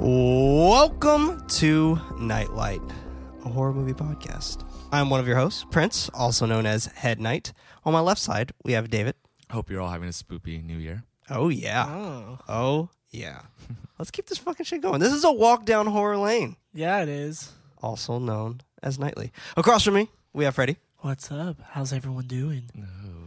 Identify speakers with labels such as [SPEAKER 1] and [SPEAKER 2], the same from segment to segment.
[SPEAKER 1] Welcome to Nightlight, a horror movie podcast. I'm one of your hosts, Prince, also known as Head Knight. On my left side, we have David.
[SPEAKER 2] Hope you're all having a spoopy new year.
[SPEAKER 1] Oh, yeah.
[SPEAKER 3] Oh,
[SPEAKER 1] Oh, yeah. Let's keep this fucking shit going. This is a walk down horror lane,
[SPEAKER 3] yeah, it is.
[SPEAKER 1] also known as Nightly. Across from me, we have Freddy.
[SPEAKER 3] What's up? How's everyone doing?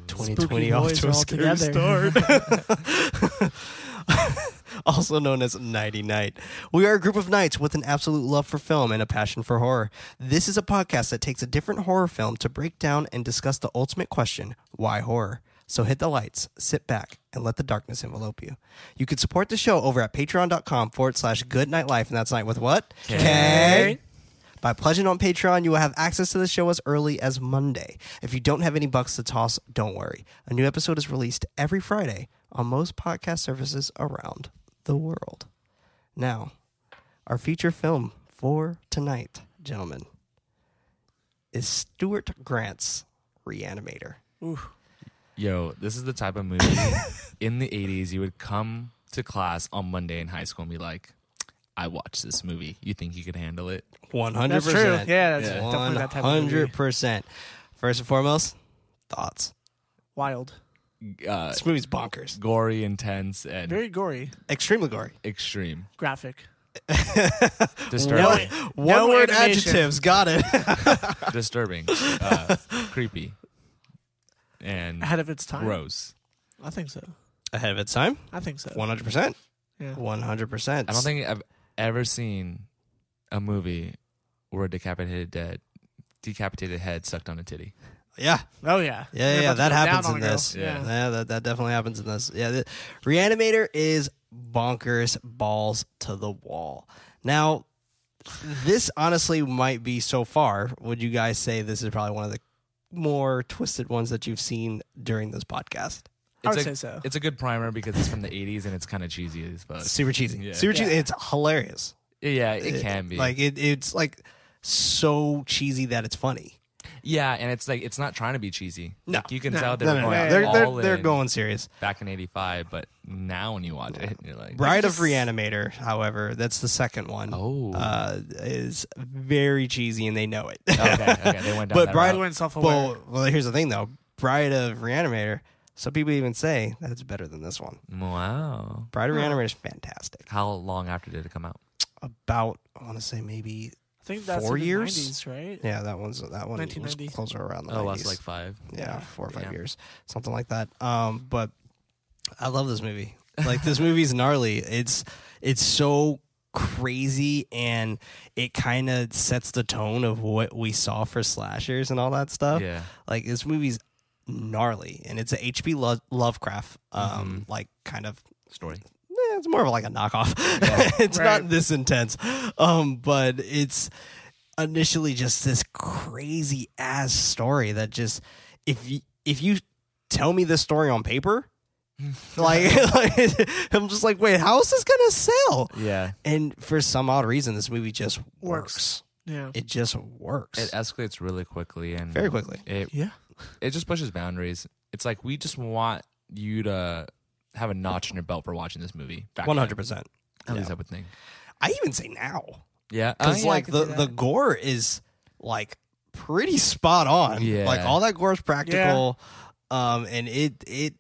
[SPEAKER 1] 2020
[SPEAKER 3] Spooky
[SPEAKER 1] off
[SPEAKER 3] boys
[SPEAKER 1] to a
[SPEAKER 3] all
[SPEAKER 1] scary
[SPEAKER 3] together.
[SPEAKER 1] start. also known as Nighty Night. We are a group of knights with an absolute love for film and a passion for horror. This is a podcast that takes a different horror film to break down and discuss the ultimate question why horror? So hit the lights, sit back, and let the darkness envelope you. You can support the show over at patreon.com forward slash GoodKnight Life, and that's night with what?
[SPEAKER 2] K.
[SPEAKER 1] By pledging on Patreon, you will have access to the show as early as Monday. If you don't have any bucks to toss, don't worry. A new episode is released every Friday on most podcast services around the world. Now, our feature film for tonight, gentlemen, is Stuart Gordon's Reanimator.
[SPEAKER 3] Ooh,
[SPEAKER 2] Yo, this is the type of movie in the 80s you would come to class on Monday in high school and be like, I watched this movie. You think you could handle it?
[SPEAKER 1] 100%.
[SPEAKER 3] that's true. Yeah, that's
[SPEAKER 2] Yeah.
[SPEAKER 3] definitely that type of movie.
[SPEAKER 1] 100%. First and foremost, thoughts.
[SPEAKER 3] Wild,
[SPEAKER 2] Uh,
[SPEAKER 1] This movie's bonkers.
[SPEAKER 2] gory, intense, and
[SPEAKER 3] very gory,
[SPEAKER 1] Extremely gory.
[SPEAKER 2] extreme.
[SPEAKER 3] graphic.
[SPEAKER 2] Disturbing.
[SPEAKER 1] One
[SPEAKER 3] No
[SPEAKER 1] word
[SPEAKER 3] animation.
[SPEAKER 1] adjectives. Got it.
[SPEAKER 2] disturbing. Uh, creepy. And
[SPEAKER 3] Ahead of its time.
[SPEAKER 2] gross.
[SPEAKER 3] I think so.
[SPEAKER 1] Ahead of its time.
[SPEAKER 3] I think so.
[SPEAKER 1] 100%.
[SPEAKER 3] Yeah.
[SPEAKER 1] 100%.
[SPEAKER 2] I don't think I've ever seen a movie where a decapitated dead, decapitated head sucked on a titty.
[SPEAKER 1] Yeah.
[SPEAKER 3] Oh yeah.
[SPEAKER 1] Yeah,
[SPEAKER 3] They're
[SPEAKER 1] yeah, that happens in this.
[SPEAKER 2] Yeah.
[SPEAKER 1] Yeah, that, that definitely happens in this. Yeah, the Reanimator is bonkers, balls to the wall. Now, this honestly might be so far. Would you guys say this is probably one of the more twisted ones that you've seen during this podcast?
[SPEAKER 3] I would
[SPEAKER 2] a,
[SPEAKER 3] say so.
[SPEAKER 2] It's a good primer because it's from the 80s and it's kind of cheesy as fuck.
[SPEAKER 1] Super cheesy.
[SPEAKER 2] Yeah.
[SPEAKER 1] Super cheesy. It's hilarious.
[SPEAKER 2] Yeah, it can be.
[SPEAKER 1] Like it, it's like so cheesy that it's funny.
[SPEAKER 2] Yeah, and it's like it's not trying to be cheesy.
[SPEAKER 1] No.
[SPEAKER 2] Like, you can
[SPEAKER 3] No.
[SPEAKER 2] tell they're
[SPEAKER 1] No, no, no.
[SPEAKER 2] going
[SPEAKER 1] They're, they're, they're
[SPEAKER 2] in
[SPEAKER 1] going serious.
[SPEAKER 2] back in '85, but now when you watch it, you're like,
[SPEAKER 1] Bride of
[SPEAKER 3] just-
[SPEAKER 1] Reanimator, however, that's the second one.
[SPEAKER 2] Oh.
[SPEAKER 1] uh, is very cheesy, and they know it.
[SPEAKER 2] okay, okay, they went down
[SPEAKER 1] But
[SPEAKER 2] that
[SPEAKER 1] Bride
[SPEAKER 3] I
[SPEAKER 2] route.
[SPEAKER 3] went self-aware.
[SPEAKER 1] well, well, here's the thing, though. Bride of Reanimator. Some people even say that it's better than this one.
[SPEAKER 2] Wow.
[SPEAKER 1] Bride of
[SPEAKER 3] Huh.
[SPEAKER 1] Reanimator is fantastic.
[SPEAKER 2] How long after did it come out?
[SPEAKER 1] About, I want to say maybe,
[SPEAKER 3] I think that's
[SPEAKER 1] four
[SPEAKER 3] in the
[SPEAKER 1] years?
[SPEAKER 3] 90s, right?
[SPEAKER 1] yeah, that one's that one was
[SPEAKER 3] 1990.
[SPEAKER 1] closer around the
[SPEAKER 2] Oh,
[SPEAKER 1] 90s.
[SPEAKER 2] that's like five.
[SPEAKER 1] yeah,
[SPEAKER 3] Yeah.
[SPEAKER 1] four or five
[SPEAKER 2] Yeah.
[SPEAKER 1] years, something like that. Um, but I love this movie. Like this movie's gnarly. It's it's so crazy and it kind of sets the tone of what we saw for slashers and all that stuff.
[SPEAKER 2] Yeah.
[SPEAKER 1] Like this movie's gnarly and it's a HP Lo- Lovecraft um like kind of
[SPEAKER 2] Story.
[SPEAKER 1] Eh, it's more of like a knockoff. it's
[SPEAKER 3] Right.
[SPEAKER 1] not this intense. Um but it's initially just this crazy ass story that just if you if you tell me this story on paper like, like I'm just like wait how is this gonna sell
[SPEAKER 2] Yeah.
[SPEAKER 1] and for some odd reason this movie just works,
[SPEAKER 3] Works. Yeah.
[SPEAKER 1] it just works
[SPEAKER 2] It escalates really quickly and
[SPEAKER 1] very quickly
[SPEAKER 2] It
[SPEAKER 3] Yeah.
[SPEAKER 2] it just pushes boundaries. It's like we just want you to have a notch in your belt for watching this movie. back then.
[SPEAKER 1] 100%
[SPEAKER 2] At
[SPEAKER 1] Yeah.
[SPEAKER 2] least I would think.
[SPEAKER 1] I even say now
[SPEAKER 2] Yeah.
[SPEAKER 1] because
[SPEAKER 3] Oh, yeah, I
[SPEAKER 1] like
[SPEAKER 3] could
[SPEAKER 1] the
[SPEAKER 3] see
[SPEAKER 1] the gore is like pretty spot on.
[SPEAKER 2] Yeah.
[SPEAKER 1] like all that gore is practical, um, and it it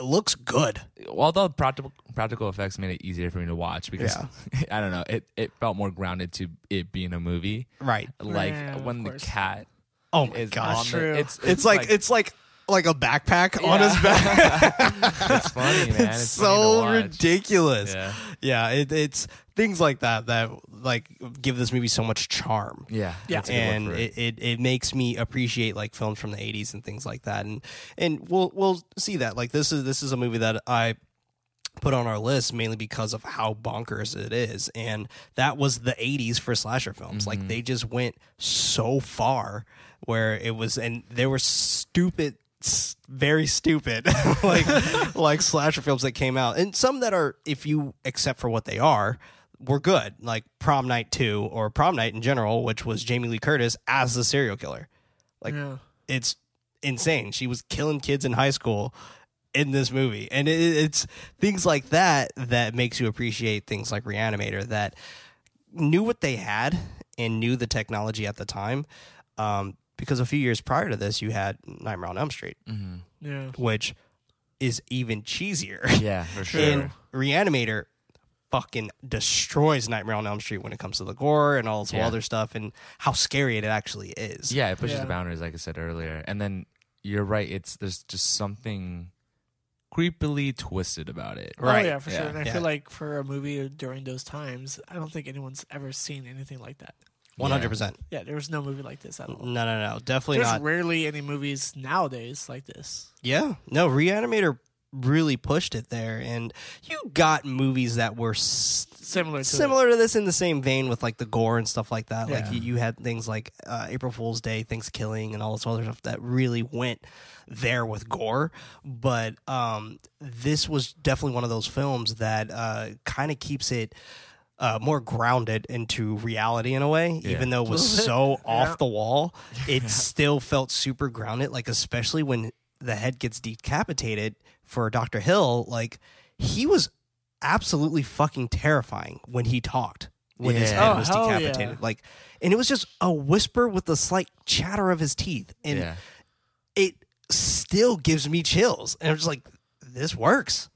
[SPEAKER 1] looks good.
[SPEAKER 2] although practical practical effects made it easier for me to watch because
[SPEAKER 1] Yeah.
[SPEAKER 2] I don't know, it it felt more grounded to it being a movie.
[SPEAKER 1] Right.
[SPEAKER 2] Like
[SPEAKER 3] Yeah, of
[SPEAKER 2] when the
[SPEAKER 3] course.
[SPEAKER 2] cat
[SPEAKER 1] Oh my
[SPEAKER 2] is
[SPEAKER 1] gosh,
[SPEAKER 2] on
[SPEAKER 3] True.
[SPEAKER 2] the, it's,
[SPEAKER 1] it's, like, it's like like a backpack on his back.
[SPEAKER 2] it's funny, man.
[SPEAKER 1] it's,
[SPEAKER 2] It's, funny to
[SPEAKER 1] so
[SPEAKER 2] watch.
[SPEAKER 1] ridiculous.
[SPEAKER 2] Yeah.
[SPEAKER 1] Yeah, it, it's things like that that like give this movie so much charm.
[SPEAKER 2] Yeah,
[SPEAKER 3] Yeah.
[SPEAKER 2] that's a good word
[SPEAKER 1] and
[SPEAKER 2] for
[SPEAKER 1] it, it, it makes me appreciate like films from the 80s and things like that and and we'll we'll see that like this is this is a movie that I put on our list mainly because of how bonkers it is and that was the 80s for slasher films like mm-hmm. they just went so far where it was and there were stupid very stupid. Like like slasher films that came out. And some that are if you accept for what they are were good. Like prom night 2 or prom night in general which was jamie lee curtis as the serial killer. Like
[SPEAKER 3] yeah.
[SPEAKER 1] it's insane. She was killing kids in high school in this movie, and it, it's things like that that makes you appreciate things like Reanimator that knew what they had and knew the technology at the time. Um, because a few years prior to this, you had Nightmare on Elm Street, mm-hmm.
[SPEAKER 3] Yeah.
[SPEAKER 1] which is even cheesier.
[SPEAKER 2] Yeah, for sure.
[SPEAKER 1] And Reanimator fucking destroys Nightmare on Elm Street when it comes to the gore and all this
[SPEAKER 2] Yeah.
[SPEAKER 1] other stuff and how scary it actually is.
[SPEAKER 2] yeah, it pushes
[SPEAKER 3] Yeah.
[SPEAKER 2] the boundaries, like I said earlier. And then you're right. It's there's just something creepily twisted about it.
[SPEAKER 1] Right.
[SPEAKER 3] Oh yeah, for
[SPEAKER 2] Yeah.
[SPEAKER 3] sure. And I feel like for a movie during those times, I don't think anyone's ever seen anything like that.
[SPEAKER 1] One hundred percent.
[SPEAKER 3] Yeah, there was no movie like this at all.
[SPEAKER 1] No, no, no, definitely
[SPEAKER 3] There's
[SPEAKER 1] not.
[SPEAKER 3] rarely any movies nowadays like this.
[SPEAKER 1] Yeah, no, Reanimator really pushed it there, and you got movies that were s-
[SPEAKER 3] Similar to
[SPEAKER 1] similar to this in the same vein with like the gore and stuff like that. Like you, you had things like uh, April Fool's Day, Thanksgiving, and all this other stuff that really went there with gore. But um, this was definitely one of those films that uh, kind of keeps it. Uh, more grounded into reality in a way,
[SPEAKER 2] Yeah.
[SPEAKER 1] even though it was
[SPEAKER 3] Little bit.
[SPEAKER 1] so
[SPEAKER 3] Yeah.
[SPEAKER 1] off the wall, it still felt super grounded. Like especially when the head gets decapitated for Doctor Hill, like he was absolutely fucking terrifying when he talked when his head
[SPEAKER 3] Oh,
[SPEAKER 1] was
[SPEAKER 3] hell yeah.
[SPEAKER 1] decapitated. Like, and it was just a whisper with a slight chatter of his teeth, and
[SPEAKER 2] yeah.
[SPEAKER 1] it still gives me chills. And I'm just like, this works.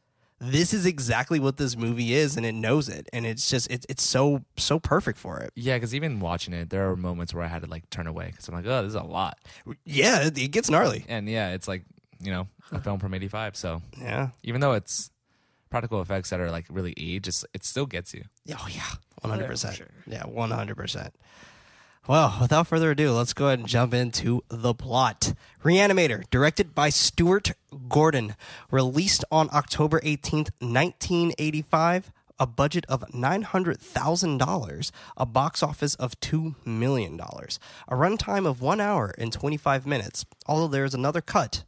[SPEAKER 1] This is exactly what this movie is, and it knows it, and it's just it's it's so so perfect for it.
[SPEAKER 2] Yeah, because even watching it, there are moments where I had to like turn away because I'm like, oh, this is a lot.
[SPEAKER 1] Yeah, it, it gets gnarly.
[SPEAKER 2] And yeah, it's like you know a film from '85. So
[SPEAKER 1] Yeah.
[SPEAKER 2] even though it's practical effects that are like really aged, it's, it still gets you.
[SPEAKER 1] Oh yeah, one hundred
[SPEAKER 3] for
[SPEAKER 1] percent.
[SPEAKER 3] sure.
[SPEAKER 1] Yeah, one hundred percent. Well, without further ado, let's go ahead and jump into the plot. Reanimator, directed by Stuart Gordon, released on October eighteenth, nineteen eighty-five. A budget of nine hundred thousand dollars, a box office of two million dollars, a runtime of one hour and twenty-five minutes. Although there is another cut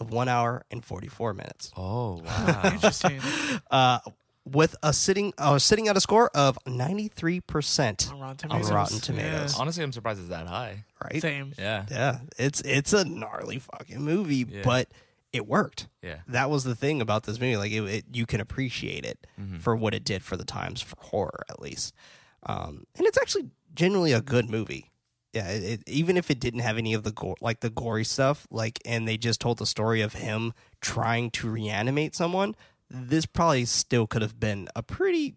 [SPEAKER 1] of one hour and forty-four minutes
[SPEAKER 2] Oh wow!
[SPEAKER 3] Interesting.
[SPEAKER 1] uh, with a sitting uh, sitting at a score of ninety three percent
[SPEAKER 3] On Rotten
[SPEAKER 1] on
[SPEAKER 3] Tomatoes.
[SPEAKER 1] Rotten Tomatoes.
[SPEAKER 2] Honestly, I'm surprised it's that high.
[SPEAKER 1] Right?
[SPEAKER 3] Same.
[SPEAKER 2] Yeah,
[SPEAKER 1] Yeah, it's it's a gnarly fucking movie,
[SPEAKER 2] Yeah.
[SPEAKER 1] but it worked.
[SPEAKER 2] yeah,
[SPEAKER 1] That was the thing about this movie. Like it, it you can appreciate it
[SPEAKER 2] Mm-hmm.
[SPEAKER 1] for what it did for the times for horror, at least. Um, and it's actually generally a good movie. Yeah, it, it, even if it didn't have any of the gore, like the gory stuff, like, and they just told the story of him trying to reanimate someone, this probably still could have been a pretty,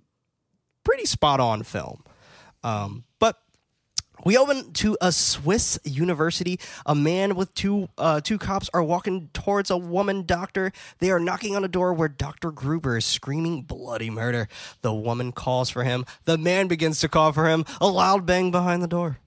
[SPEAKER 1] pretty spot on film. Um, but we open to a Swiss university. A man with two uh, two cops are walking towards a woman doctor. They are knocking on a door where Dr. Gruber is screaming bloody murder. The woman calls for him. The man begins to call for him. A loud bang behind the door.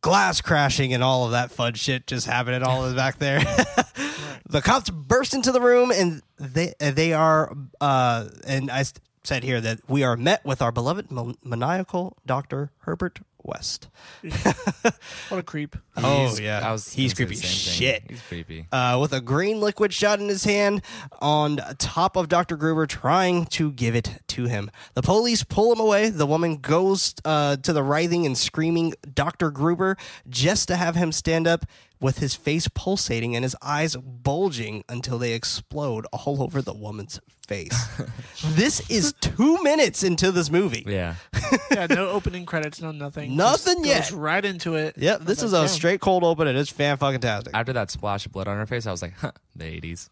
[SPEAKER 1] Glass crashing and all of that fun shit just happening all the back there. the cops burst into the room and they they are uh, and I said here that we are met with our beloved ma- maniacal Dr. Herbert West.
[SPEAKER 3] What a creep.
[SPEAKER 1] Oh,
[SPEAKER 2] He's-
[SPEAKER 1] yeah.
[SPEAKER 2] I was
[SPEAKER 1] He's
[SPEAKER 2] gonna
[SPEAKER 1] creepy
[SPEAKER 2] say the same
[SPEAKER 1] shit.
[SPEAKER 2] thing. He's creepy.
[SPEAKER 1] uh, with a green liquid shot in his hand on top of Dr. Gruber, trying to give it to him. The police pull him away. The woman goes uh, to the writhing and screaming Dr. Gruber just to have him stand up with his face pulsating and his eyes bulging until they explode all over the woman's face. this is two minutes into this movie.
[SPEAKER 2] Yeah,
[SPEAKER 3] Yeah, no opening credits, no nothing.
[SPEAKER 1] Nothing
[SPEAKER 3] Just
[SPEAKER 1] yet.
[SPEAKER 3] Goes right into it.
[SPEAKER 1] Yep, this is
[SPEAKER 3] was
[SPEAKER 1] a
[SPEAKER 3] damn.
[SPEAKER 1] straight cold open and it's fan fucking tastic.
[SPEAKER 2] after that splash of blood on her face, I was like, huh, the '80s.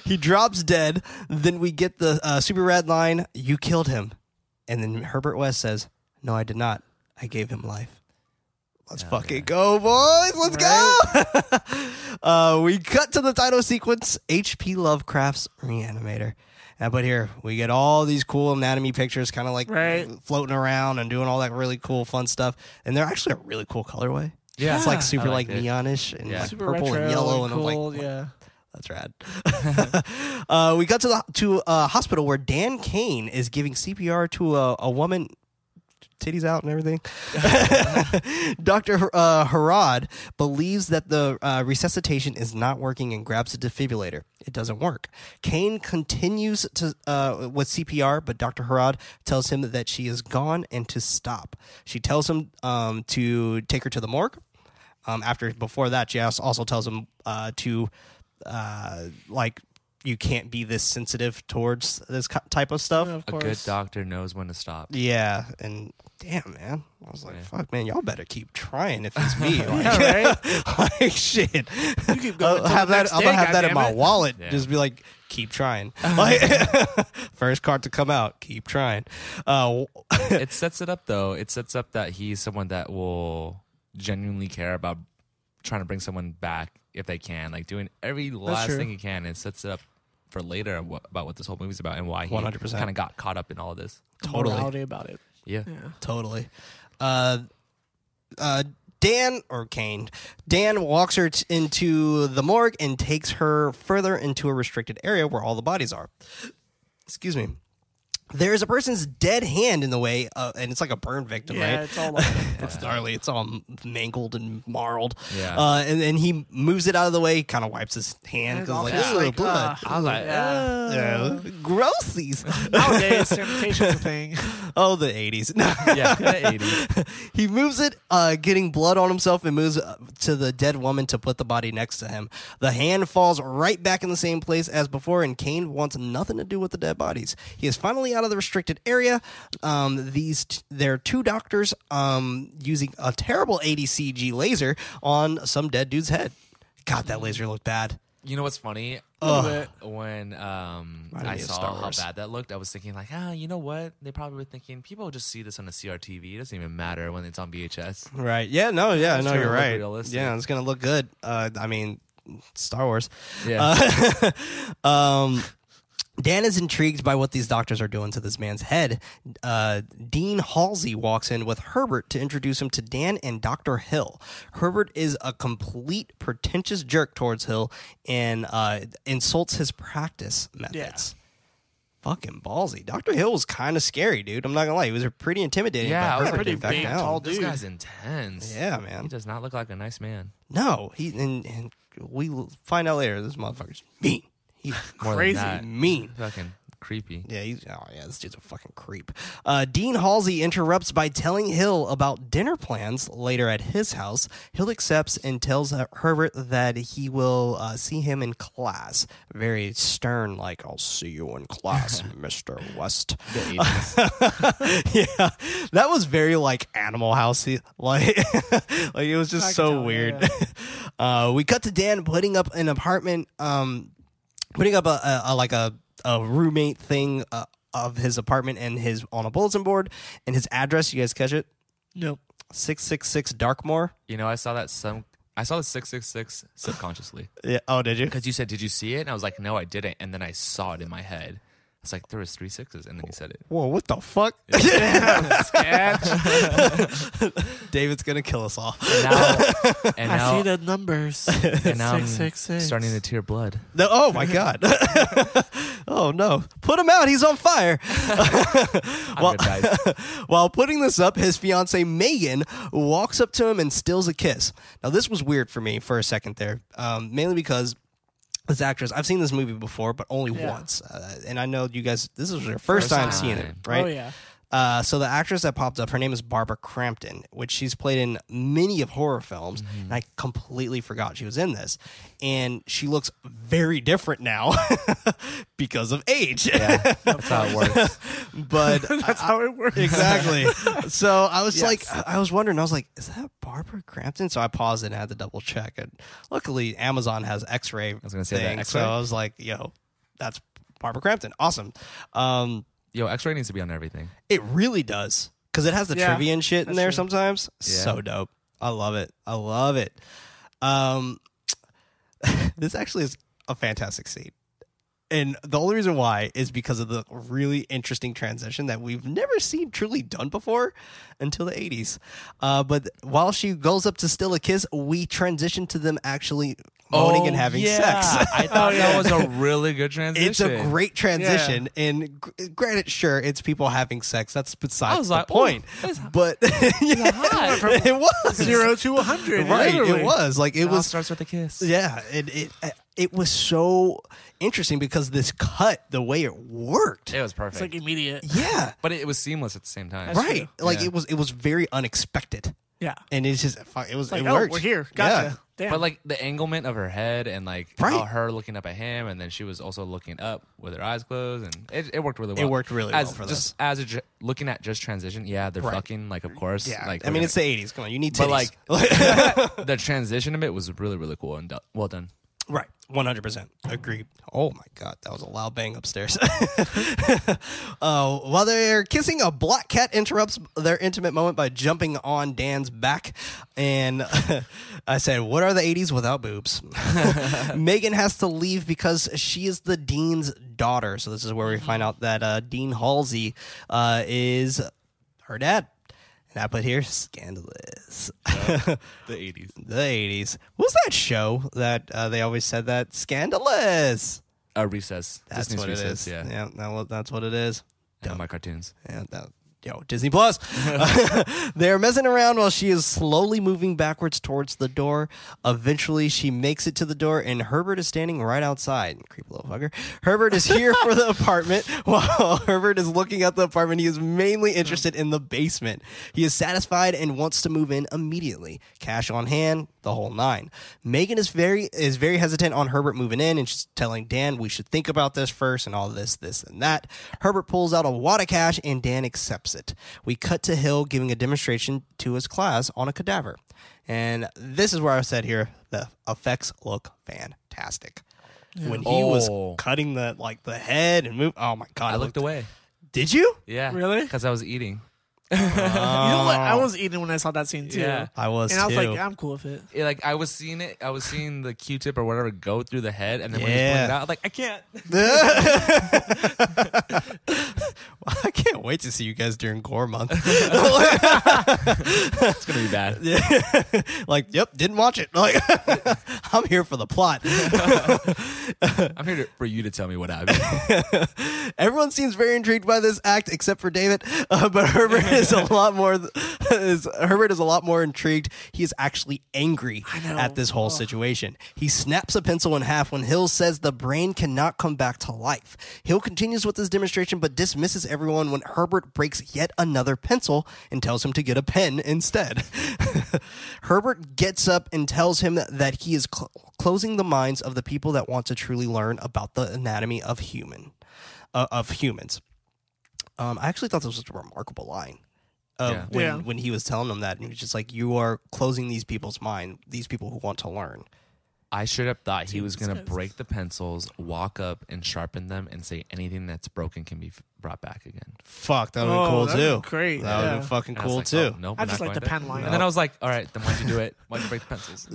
[SPEAKER 1] he drops dead. Then we get the uh, super red line, "You killed him," and then Herbert West says, "No, I did not. I gave him life." Let's fucking go, boys! Let's go. uh, we cut to the title sequence: H.P. Lovecraft's Reanimator. Uh, but here we get all these cool anatomy pictures, kind of like
[SPEAKER 3] Right.
[SPEAKER 1] floating around and doing all that really cool, fun stuff. And they're actually a really cool colorway.
[SPEAKER 2] Yeah,
[SPEAKER 1] It's like super
[SPEAKER 2] I
[SPEAKER 1] like neonish and
[SPEAKER 2] Yeah.
[SPEAKER 1] like
[SPEAKER 3] Super
[SPEAKER 1] purple
[SPEAKER 3] retro
[SPEAKER 1] and yellow, and, I'm like,
[SPEAKER 3] cool. yeah.
[SPEAKER 1] that's rad. uh, we got to the to a hospital where Dan Cain is giving CPR to a, a woman, titties out and everything. Doctor uh, Harrod believes that the uh, resuscitation is not working and grabs a defibrillator. It doesn't work. Cain continues to uh, with CPR, but Doctor Harrod tells him that she is gone and to stop. She tells him um, to take her to the morgue. Um, after before that, also also tells him uh, to uh, like you can't be this sensitive towards this ki- type of stuff.
[SPEAKER 3] of
[SPEAKER 2] A good doctor knows when to stop.
[SPEAKER 1] Yeah, and damn, man, I was like,
[SPEAKER 2] Yeah.
[SPEAKER 1] fuck, man, y'all better keep trying if it's me. Like,
[SPEAKER 3] Yeah, right?
[SPEAKER 1] like shit.
[SPEAKER 3] You keep going
[SPEAKER 1] I'll have that.
[SPEAKER 3] Day,
[SPEAKER 1] I'm gonna
[SPEAKER 3] day,
[SPEAKER 1] have that in my
[SPEAKER 3] goddammit.
[SPEAKER 1] wallet.
[SPEAKER 2] Yeah.
[SPEAKER 1] Just be like, keep trying. Like, first card to come out, keep trying. Uh,
[SPEAKER 2] it sets it up though. It sets up that he's someone that will genuinely care about trying to bring someone back if they can, like doing every last
[SPEAKER 3] true.
[SPEAKER 2] thing he can. and sets it up for later about what this whole movie's about and why he
[SPEAKER 1] 100%.
[SPEAKER 2] kind of got caught up in all of this.
[SPEAKER 1] totally.
[SPEAKER 3] Morality about it.
[SPEAKER 2] Yeah.
[SPEAKER 3] Yeah.
[SPEAKER 1] Totally. Uh, uh, Dan or Cain, Dan walks her t- into the morgue and takes her further into a restricted area where all the bodies are. Excuse me. There's a person's dead hand in the way, uh, and it's like a burn victim,
[SPEAKER 3] Yeah,
[SPEAKER 1] right?
[SPEAKER 3] it's all like
[SPEAKER 1] It's gnarly. It's all mangled and marled.
[SPEAKER 2] Yeah.
[SPEAKER 1] Uh, and then he moves it out of the way, kind of wipes his hand because like,
[SPEAKER 3] Yeah.
[SPEAKER 1] "Ew,
[SPEAKER 3] Like,
[SPEAKER 1] blood.
[SPEAKER 3] uh,
[SPEAKER 2] I was like,
[SPEAKER 3] yeah.
[SPEAKER 1] Yeah. Grossies.
[SPEAKER 3] Nowadays, sanitation's a thing.
[SPEAKER 1] oh, the 80s.
[SPEAKER 2] yeah, kinda 80s.
[SPEAKER 1] he moves it, uh, getting blood on himself, and moves uh, to the dead woman to put the body next to him. The hand falls right back in the same place as before, and Cain wants nothing to do with the dead bodies. He is finally out of the restricted area. Um, these t- there are two doctors um, using a terrible ADCG laser on some dead dude's head. God, that laser looked bad.
[SPEAKER 2] You know what's funny?
[SPEAKER 3] Bit.
[SPEAKER 2] When um,
[SPEAKER 1] Reminded
[SPEAKER 2] I
[SPEAKER 1] me of
[SPEAKER 2] saw how
[SPEAKER 1] Wars.
[SPEAKER 2] bad that looked, I was thinking like, ah, you know what? They probably were thinking people will just see this on a CRTV. It doesn't even matter when it's on VHS.
[SPEAKER 1] Right. Yeah. No. Yeah.
[SPEAKER 2] It's
[SPEAKER 1] No. You're
[SPEAKER 2] look
[SPEAKER 1] right.
[SPEAKER 2] realistic.
[SPEAKER 1] Yeah. It's gonna look good. Uh, I mean, Star Wars.
[SPEAKER 2] Yeah.
[SPEAKER 1] Uh, um, Dan is intrigued by what these doctors are doing to this man's head. Uh, Dean Halsey walks in with Herbert to introduce him to Dan and Dr. Hill. Herbert is a complete pretentious jerk towards Hill and uh, insults his practice methods. Fucking ballsy. Dr. Hill was kind of scary, dude. I'm not gonna lie. He was pretty intimidating.
[SPEAKER 2] Yeah, I was
[SPEAKER 3] pretty big,
[SPEAKER 1] down.
[SPEAKER 3] tall
[SPEAKER 2] this
[SPEAKER 3] dude.
[SPEAKER 2] guy's intense.
[SPEAKER 1] Yeah, man.
[SPEAKER 2] He does not look like a nice man.
[SPEAKER 1] No, he and, and we will find out later. This motherfucker's mean. He's
[SPEAKER 2] More
[SPEAKER 3] Crazy.
[SPEAKER 2] than that,
[SPEAKER 1] mean.
[SPEAKER 2] fucking creepy.
[SPEAKER 1] Yeah, he's oh yeah, this dude's a fucking creep. Uh, Dean Halsey interrupts by telling Hill about dinner plans later at his house. Hill accepts and tells uh, Herbert that he will uh, see him in class. Very stern, like "I'll see you in class, Mister West." Yeah, that was very like Animal Housey. Like, like it was just so weird.
[SPEAKER 3] yeah.
[SPEAKER 1] uh, we cut to Dan putting up an apartment, um, putting up a, a, a like a a roommate thing uh, of his apartment and his on a bulletin board and his address. You guys catch it?
[SPEAKER 3] Nope.
[SPEAKER 1] Six six six Darkmoor.
[SPEAKER 2] You know, I saw that some. I saw the six six six subconsciously
[SPEAKER 1] Yeah. Oh, did you?
[SPEAKER 2] because you said, "Did you see it?" And I was like, "No, I didn't." And then I saw it in my head. It's like there was three sixes, and then he said it.
[SPEAKER 1] Whoa! What the fuck?
[SPEAKER 3] Sketch.
[SPEAKER 1] David's gonna kill us all.
[SPEAKER 2] And now, and
[SPEAKER 3] I
[SPEAKER 2] now,
[SPEAKER 3] see the numbers.
[SPEAKER 2] and now I'm
[SPEAKER 3] Six, six, six.
[SPEAKER 2] starting to tear blood.
[SPEAKER 1] No, oh my god! oh no! Put him out! He's on fire.
[SPEAKER 2] I'm good, guys.
[SPEAKER 1] While putting this up, his fiance Megan walks up to him and steals a kiss. Now, this was weird for me for a second there, um, mainly because this actress, I've seen this movie before, but only
[SPEAKER 3] Yeah.
[SPEAKER 1] once. Uh, and I know you guys, this is your first,
[SPEAKER 2] First
[SPEAKER 1] time,
[SPEAKER 2] time.
[SPEAKER 1] seeing it, right?
[SPEAKER 3] Oh yeah.
[SPEAKER 1] Uh, so the actress that popped up, her name is Barbara Crampton, which she's played in many of horror films,
[SPEAKER 2] Mm-hmm.
[SPEAKER 1] and I completely forgot she was in this. And she looks very different now because of age.
[SPEAKER 2] Yeah, that's how it works.
[SPEAKER 1] but
[SPEAKER 3] That's how it works.
[SPEAKER 1] exactly. so I was
[SPEAKER 3] Yes.
[SPEAKER 1] like, I was wondering, I was like, is that Barbara Crampton? So I paused and had to double check. And luckily, Amazon has X-ray. I
[SPEAKER 2] was gonna say that X-ray?
[SPEAKER 1] so I was like, yo, that's Barbara Crampton. Awesome. Um,
[SPEAKER 2] Yo, X-ray needs to be on everything.
[SPEAKER 1] it really does because it has the
[SPEAKER 3] Yeah,
[SPEAKER 1] trivia and shit in
[SPEAKER 3] that's
[SPEAKER 1] there
[SPEAKER 3] true.
[SPEAKER 1] sometimes.
[SPEAKER 2] Yeah.
[SPEAKER 1] So dope. I love it. I love it. Um, this actually is a fantastic scene. And the only reason why is because of the really interesting transition that we've never seen truly done before until the 80s. Uh, but while she goes up to steal a kiss, we transition to them actually moaning and oh, having sex.
[SPEAKER 2] I thought that was a really good transition.
[SPEAKER 1] It's a great transition, and gr- granted, sure, it's people having sex. That's besides
[SPEAKER 2] was
[SPEAKER 1] the
[SPEAKER 2] like,
[SPEAKER 1] point. But yeah,
[SPEAKER 2] hot.
[SPEAKER 1] it was
[SPEAKER 3] Zero to a hundred.
[SPEAKER 1] right.
[SPEAKER 3] literally.
[SPEAKER 1] It was like it
[SPEAKER 2] It all
[SPEAKER 1] was.
[SPEAKER 2] starts with a kiss.
[SPEAKER 1] Yeah, it it it was so interesting because this cut, the way it worked.
[SPEAKER 2] It was
[SPEAKER 3] It's
[SPEAKER 2] perfect.
[SPEAKER 3] like immediate.
[SPEAKER 1] Yeah,
[SPEAKER 2] but it was seamless at the same time.
[SPEAKER 3] That's
[SPEAKER 1] right.
[SPEAKER 3] true.
[SPEAKER 1] Like
[SPEAKER 2] Yeah.
[SPEAKER 1] it was it was very unexpected.
[SPEAKER 3] Yeah.
[SPEAKER 1] and it's just fu- it was
[SPEAKER 3] like,
[SPEAKER 1] it
[SPEAKER 3] oh,
[SPEAKER 1] worked.
[SPEAKER 3] we're here.
[SPEAKER 1] Yeah.
[SPEAKER 3] Gotcha. Damn.
[SPEAKER 2] But like the anglement of her head and like
[SPEAKER 1] Right.
[SPEAKER 2] how her looking up at him, and then she was also looking up with her eyes closed, and it, it worked really well.
[SPEAKER 1] It worked really
[SPEAKER 2] as,
[SPEAKER 1] well for
[SPEAKER 2] just as a, ju- looking at just transition. Yeah, they're
[SPEAKER 1] Right.
[SPEAKER 2] fucking like, of course.
[SPEAKER 1] Yeah,
[SPEAKER 2] like
[SPEAKER 1] I
[SPEAKER 2] we're
[SPEAKER 1] mean
[SPEAKER 2] gonna-
[SPEAKER 1] it's the '80s. Come on, you need to
[SPEAKER 2] But,
[SPEAKER 1] titties.
[SPEAKER 2] the transition of it was really really cool and do- well done.
[SPEAKER 1] Right. 100%. agree. Oh my God. That was a loud bang upstairs. uh, while they're kissing, a black cat interrupts their intimate moment by jumping on Dan's back. And I said, What are the 80s without boobs? Megan has to leave because she is the dean's daughter. So this is where we find out that uh, Dean Halsey uh, is her dad. And I put here, scandalous.
[SPEAKER 2] The eighties.
[SPEAKER 1] the 80s. What's that show that uh, they always said that? Scandalous.
[SPEAKER 2] Uh, recess.
[SPEAKER 1] That's
[SPEAKER 2] Disney's
[SPEAKER 1] what
[SPEAKER 2] recess.
[SPEAKER 1] it is.
[SPEAKER 2] Yeah.
[SPEAKER 1] Yeah, that, that's what it is.
[SPEAKER 2] And my cartoons.
[SPEAKER 1] Yeah, that, yo, Disney Plus. They're messing around while she is slowly moving backwards towards the door. Eventually, she makes it to the door, and Herbert is standing right outside. Creepy little fucker. Herbert is here for the apartment. While Herbert is looking at the apartment, he is mainly interested in the basement. He is satisfied and wants to move in immediately. Cash on hand, the whole nine. Megan is very is very hesitant on Herbert moving in, and she's telling Dan we should think about this first, and all this, this, and that. Herbert pulls out a wad of cash, and Dan accepts it. We cut to Hill giving a demonstration to his class on a cadaver, and this is where I said here the effects look fantastic. When he was
[SPEAKER 2] Oh.
[SPEAKER 1] cutting the like the head and move, oh my god!
[SPEAKER 2] I
[SPEAKER 1] it
[SPEAKER 2] looked away.
[SPEAKER 1] Did you?
[SPEAKER 2] Yeah.
[SPEAKER 3] Really?
[SPEAKER 2] Because I was eating.
[SPEAKER 3] you know what? I was eating when I saw that scene too.
[SPEAKER 2] Yeah.
[SPEAKER 1] I was
[SPEAKER 3] And I was
[SPEAKER 1] too.
[SPEAKER 3] like, I'm cool with it.
[SPEAKER 2] It, like I was seeing it, I was seeing the Q-tip or whatever go through the head, and then when he was
[SPEAKER 1] Yeah.
[SPEAKER 2] pulling it out, I was like, I can't.
[SPEAKER 1] I can't wait to see you guys during Gore Month.
[SPEAKER 2] It's gonna be bad.
[SPEAKER 1] like, yep, didn't watch it. Like, I'm here for the plot.
[SPEAKER 2] I'm here to, for you to tell me what happened.
[SPEAKER 1] Everyone seems very intrigued by this act, except for David. Uh, but Herbert is a lot more. Is, Herbert is a lot more intrigued. He is actually angry at this whole situation. He snaps a pencil in half when Hill says the brain cannot come back to life. Hill continues with his demonstration, but dismisses everyone when Herbert breaks yet another pencil and tells him to get a pen instead. Herbert gets up and tells him that he is cl- closing the minds of the people that want to truly learn about the anatomy of human uh, of humans. Um, I actually thought this was a remarkable line. Uh,
[SPEAKER 2] Yeah.
[SPEAKER 1] when
[SPEAKER 3] Yeah.
[SPEAKER 1] when he was telling them that, and he was just like, "You are closing these people's mind, these people who want to learn."
[SPEAKER 2] I straight up thought he was gonna break the pencils, walk up and sharpen them, and say anything that's broken can be f- brought back again.
[SPEAKER 1] Fuck, that would have
[SPEAKER 3] Oh,
[SPEAKER 1] been cool too.
[SPEAKER 3] great,
[SPEAKER 1] That would have
[SPEAKER 3] yeah.
[SPEAKER 1] been fucking
[SPEAKER 2] And I was
[SPEAKER 1] cool
[SPEAKER 2] like,
[SPEAKER 1] too.
[SPEAKER 2] oh, nope,
[SPEAKER 3] I
[SPEAKER 2] we're
[SPEAKER 3] just
[SPEAKER 2] not
[SPEAKER 3] like the
[SPEAKER 2] going
[SPEAKER 3] pen
[SPEAKER 2] there.
[SPEAKER 3] line.
[SPEAKER 2] And then I was like, all right, then why'd you do it? Why'd you break the pencils?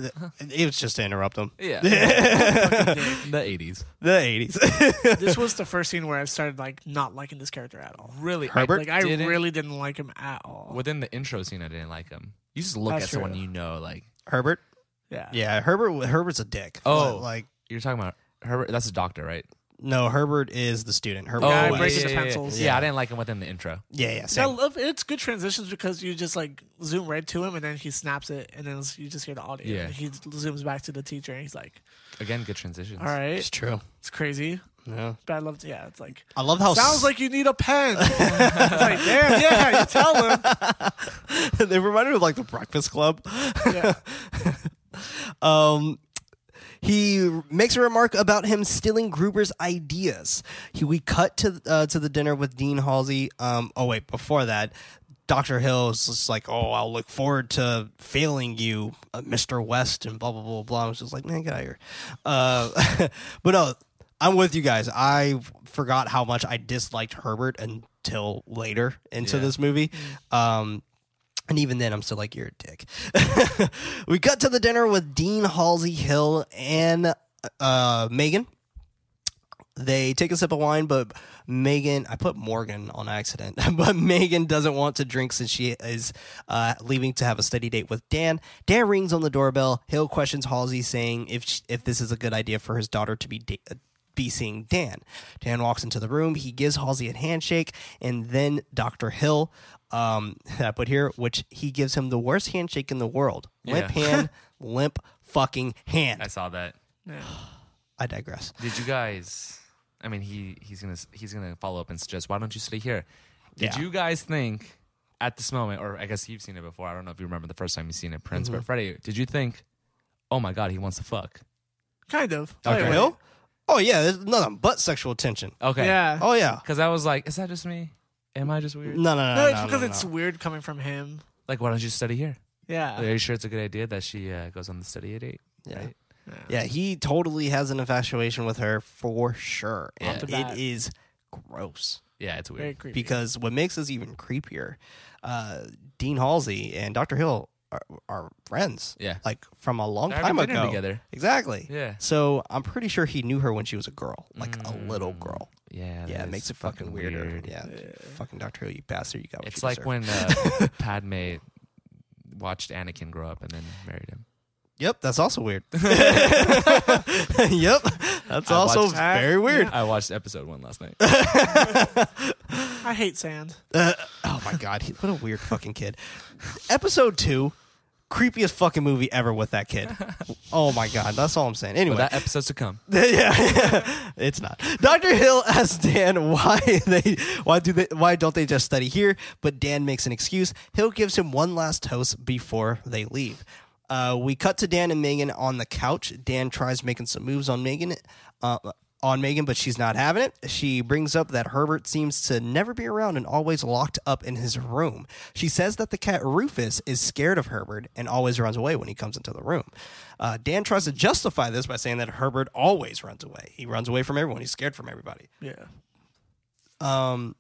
[SPEAKER 1] It was just to interrupt them.
[SPEAKER 2] Yeah, the '80s.
[SPEAKER 1] The eighties.
[SPEAKER 3] this was the first scene where I started like not liking this character at all.
[SPEAKER 2] Really,
[SPEAKER 1] Herbert?
[SPEAKER 3] Like I
[SPEAKER 2] didn't-
[SPEAKER 3] really didn't like him at all.
[SPEAKER 2] within the intro scene, I didn't like him. You just look
[SPEAKER 3] That's
[SPEAKER 2] at someone
[SPEAKER 3] true.
[SPEAKER 2] you know, like
[SPEAKER 1] Herbert.
[SPEAKER 3] Yeah.
[SPEAKER 1] Yeah, Herbert. Herbert's a dick.
[SPEAKER 2] Oh.
[SPEAKER 1] like
[SPEAKER 2] you're talking about Herbert. That's a doctor, right?
[SPEAKER 1] no, Herbert is the student. Herbert.
[SPEAKER 3] Oh, guy
[SPEAKER 1] West.
[SPEAKER 3] breaking
[SPEAKER 2] yeah,
[SPEAKER 3] the
[SPEAKER 2] yeah,
[SPEAKER 3] pencils.
[SPEAKER 2] Yeah,
[SPEAKER 1] Yeah.
[SPEAKER 2] I didn't like him within the intro.
[SPEAKER 1] Yeah, yeah.
[SPEAKER 3] I
[SPEAKER 1] Same.
[SPEAKER 3] love it's good transitions because you just like zoom right to him and then he snaps it and then you just hear the audio.
[SPEAKER 2] Yeah.
[SPEAKER 3] And he zooms back to the teacher and he's like,
[SPEAKER 2] Again, good transitions.
[SPEAKER 3] "All right,
[SPEAKER 1] It's true.
[SPEAKER 3] it's crazy,
[SPEAKER 1] Yeah.
[SPEAKER 3] but I love yeah, it's like
[SPEAKER 1] I love how
[SPEAKER 3] sounds like you need a pen." it's like, damn, yeah, you tell him.
[SPEAKER 1] they reminded me of like the Breakfast Club.
[SPEAKER 3] Yeah.
[SPEAKER 1] Um, he makes a remark about him stealing Gruber's ideas. He, we cut to uh, to the dinner with Dean Halsey. Um, oh wait, before that, Doctor Hill is just like, "Oh, I'll look forward to failing you, uh, Mister West," and blah blah blah blah. I was just like, "Man, get out of here." Uh, but no, I'm with you guys. I forgot how much I disliked Herbert until later into
[SPEAKER 2] Yeah.
[SPEAKER 1] this movie. Um, and even then, I'm still like, you're a dick. we cut to the dinner with Dean Halsey Hill and uh, Megan. They take a sip of wine, but Megan, I put Morgan on accident, but Megan doesn't want to drink since she is uh, leaving to have a study date with Dan. Dan rings on the doorbell. Hill questions Halsey, saying if sh if this is a good idea for his daughter to be da- be seeing Dan. Dan walks into the room. He gives Halsey a handshake, and then Dr. Hill, um, I put here, which he gives him the worst handshake in the world. Limp
[SPEAKER 2] Yeah.
[SPEAKER 1] hand, limp fucking hand.
[SPEAKER 2] I saw that.
[SPEAKER 3] Yeah.
[SPEAKER 1] I digress.
[SPEAKER 2] Did you guys? I mean, he he's gonna he's gonna follow up and suggest, why don't you stay here? Did
[SPEAKER 1] Yeah.
[SPEAKER 2] you guys think at this moment, or I guess you've seen it before. I don't know if you remember the first time you seen it, Prince.
[SPEAKER 1] Mm-hmm.
[SPEAKER 2] But Freddie, did you think, oh my god, he wants to fuck?
[SPEAKER 3] Kind of.
[SPEAKER 1] Dr.
[SPEAKER 3] Wait, wait.
[SPEAKER 1] Oh yeah, there's nothing but sexual tension.
[SPEAKER 2] Okay,
[SPEAKER 3] Yeah.
[SPEAKER 1] Oh yeah.
[SPEAKER 2] Because I was like, is that just me? Am I just weird?
[SPEAKER 1] No, no, no.
[SPEAKER 3] No,
[SPEAKER 1] no,
[SPEAKER 3] it's
[SPEAKER 1] no,
[SPEAKER 3] because
[SPEAKER 1] no,
[SPEAKER 3] it's
[SPEAKER 1] no.
[SPEAKER 3] weird coming from him.
[SPEAKER 2] Like, why don't you study here?
[SPEAKER 3] Yeah.
[SPEAKER 2] Are you sure it's a good idea that she uh, goes on the study date?
[SPEAKER 1] Yeah.
[SPEAKER 2] Right?
[SPEAKER 1] Yeah, he totally has an infatuation with her for sure.
[SPEAKER 2] Yeah.
[SPEAKER 1] And
[SPEAKER 3] Off the
[SPEAKER 1] it
[SPEAKER 3] bat.
[SPEAKER 1] is gross.
[SPEAKER 2] Yeah, it's
[SPEAKER 3] Very
[SPEAKER 2] weird.
[SPEAKER 3] creepy.
[SPEAKER 1] Because what makes this even creepier, uh, Dean Halsey and Dr. Hill are, are friends.
[SPEAKER 2] Yeah.
[SPEAKER 1] Like from a long
[SPEAKER 2] They're
[SPEAKER 1] time
[SPEAKER 2] having dinner
[SPEAKER 1] ago.
[SPEAKER 2] together.
[SPEAKER 1] Exactly.
[SPEAKER 2] Yeah.
[SPEAKER 1] So I'm pretty sure he knew her when she was a girl, like a little
[SPEAKER 2] Mm.
[SPEAKER 1] girl.
[SPEAKER 2] Yeah,
[SPEAKER 1] Yeah, it makes it fucking, weirder.
[SPEAKER 2] weird.
[SPEAKER 1] Yeah. Fucking Dr. Who, you bastard. You got what
[SPEAKER 2] It's
[SPEAKER 1] you
[SPEAKER 2] like
[SPEAKER 1] deserve.
[SPEAKER 2] when uh, Padme watched Anakin grow up and then married him.
[SPEAKER 1] Yep, that's also weird. yep, that's
[SPEAKER 2] I
[SPEAKER 1] also
[SPEAKER 2] watched
[SPEAKER 1] very weird.
[SPEAKER 2] I watched episode one last night.
[SPEAKER 3] I hate sand.
[SPEAKER 1] Uh, oh my god, he, what a weird fucking kid. Episode two, creepiest fucking movie ever with that kid. Oh my god, that's all I'm saying. Anyway,
[SPEAKER 2] But that episode's to come.
[SPEAKER 1] yeah, it's not. Dr. Hill asks Dan why they why do they why don't they just study here? But Dan makes an excuse. Hill gives him one last toast before they leave. Uh, we cut to Dan and Megan on the couch. Dan tries making some moves on Megan, uh, on Megan, but she's not having it. She brings up that Herbert seems to never be around and always locked up in his room. She says that the cat Rufus is scared of Herbert and always runs away when he comes into the room. Uh, Dan tries to justify this by saying that Herbert always runs away. He runs away from everyone. He's scared from everybody.
[SPEAKER 3] Yeah.
[SPEAKER 1] Um,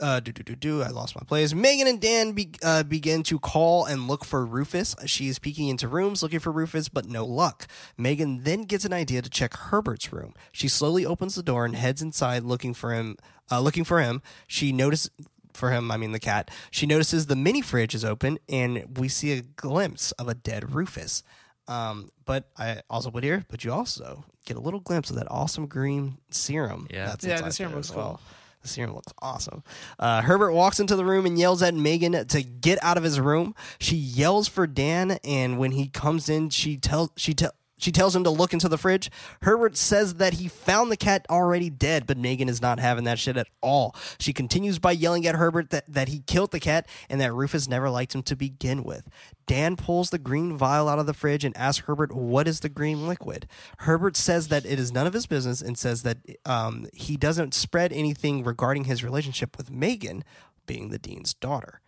[SPEAKER 1] uh, do, do, do, do. I lost my place. Megan and Dan be, uh, begin to call and look for Rufus. She is peeking into rooms looking for Rufus, but no luck. Megan then gets an idea to check Herbert's room. She slowly opens the door and heads inside looking for him. Uh, looking for him. She notices for him, I mean the cat. She notices the mini fridge is open, and we see a glimpse of a dead Rufus. Um, but I also put here, but you also get a little glimpse of that awesome green serum.
[SPEAKER 2] Yeah.
[SPEAKER 1] that's
[SPEAKER 3] Yeah, the serum
[SPEAKER 1] there
[SPEAKER 3] looks
[SPEAKER 1] as well.
[SPEAKER 3] cool.
[SPEAKER 1] The serum looks awesome. Uh, Herbert walks into the room and yells at Megan to get out of his room. She yells for Dan, and when he comes in, she tells she tell. She tells him to look into the fridge. Herbert says that he found the cat already dead, but Megan is not having that shit at all. She continues by yelling at Herbert that, that he killed the cat and that Rufus never liked him to begin with. Dan pulls the green vial out of the fridge and asks Herbert, What is the green liquid? Herbert says that it is none of his business and says that um, he doesn't spread anything regarding his relationship with Megan, being the dean's daughter.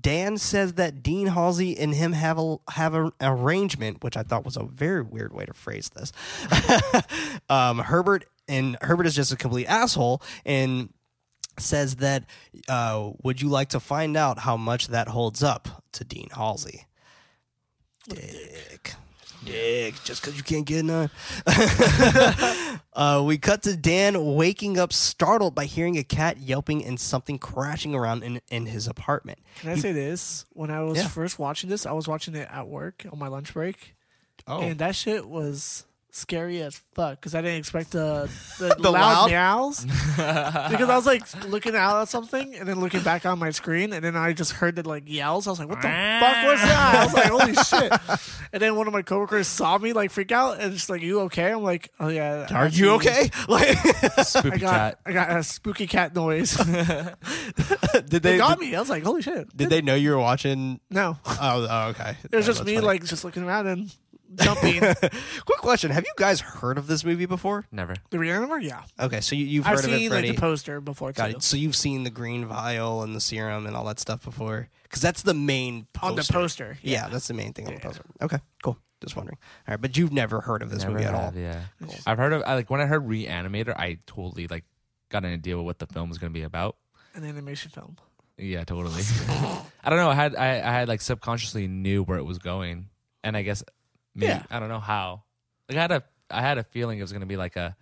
[SPEAKER 1] Dan says that Dean Halsey and him have a have an arrangement, which I thought was a very weird way to phrase this. um, Herbert and Herbert is just a complete asshole and says that uh, would you like to find out how much that holds up to Dean Halsey? Dick. Dick, just because you can't get none. uh, we cut to Dan waking up startled by hearing a cat yelping and something crashing around in, in his apartment.
[SPEAKER 3] Can I say this? When I was
[SPEAKER 1] Yeah.
[SPEAKER 3] first watching this, I was watching it at work on my lunch break,
[SPEAKER 1] Oh,
[SPEAKER 3] and that shit was scary as fuck because I didn't expect uh, the the,
[SPEAKER 1] The
[SPEAKER 3] loud,
[SPEAKER 1] loud?
[SPEAKER 3] meows because I was like looking out at something and then looking back on my screen and then I just heard the like yells. I was like, "What the fuck was that?" I was like, "Holy shit!" And then one of my coworkers saw me like freak out and just like, "You okay?" I'm like, "Oh yeah."
[SPEAKER 1] are you okay? Like,
[SPEAKER 2] Spooky
[SPEAKER 3] I got
[SPEAKER 2] cat.
[SPEAKER 3] I got a spooky cat noise.
[SPEAKER 1] did
[SPEAKER 3] they
[SPEAKER 1] they
[SPEAKER 3] got
[SPEAKER 1] did,
[SPEAKER 3] me. I was like, "Holy shit!"
[SPEAKER 1] did they know you were watching?
[SPEAKER 3] No,
[SPEAKER 1] Oh, oh okay.
[SPEAKER 3] it was just me
[SPEAKER 1] funny.
[SPEAKER 3] like just looking around and jumping.
[SPEAKER 1] Quick question: Have you guys heard of this movie before?
[SPEAKER 2] Never.
[SPEAKER 3] the Reanimator, yeah.
[SPEAKER 1] Okay, so you, you've
[SPEAKER 3] I've
[SPEAKER 1] heard of it,
[SPEAKER 3] seen like
[SPEAKER 1] Freddie.
[SPEAKER 3] the poster before
[SPEAKER 1] Got
[SPEAKER 3] too.
[SPEAKER 1] it. So you've seen the green vial and the serum and all that stuff before, because that's the main poster.
[SPEAKER 3] On the poster,
[SPEAKER 1] Yeah, that's the main thing on the
[SPEAKER 3] Yeah.
[SPEAKER 1] poster. Okay, cool. Just wondering. All right, but you've never heard of this
[SPEAKER 2] Never
[SPEAKER 1] movie at all.
[SPEAKER 2] have, Yeah. I've heard of I, like when I heard Reanimator, I totally like got an idea of what the film was going to be about.
[SPEAKER 3] An animation film.
[SPEAKER 2] Yeah, totally. I don't know. I had I, I had like subconsciously knew where it was going, and I guess maybe
[SPEAKER 3] Yeah.
[SPEAKER 2] I don't know how. Like I had a I had a feeling it was going to be like a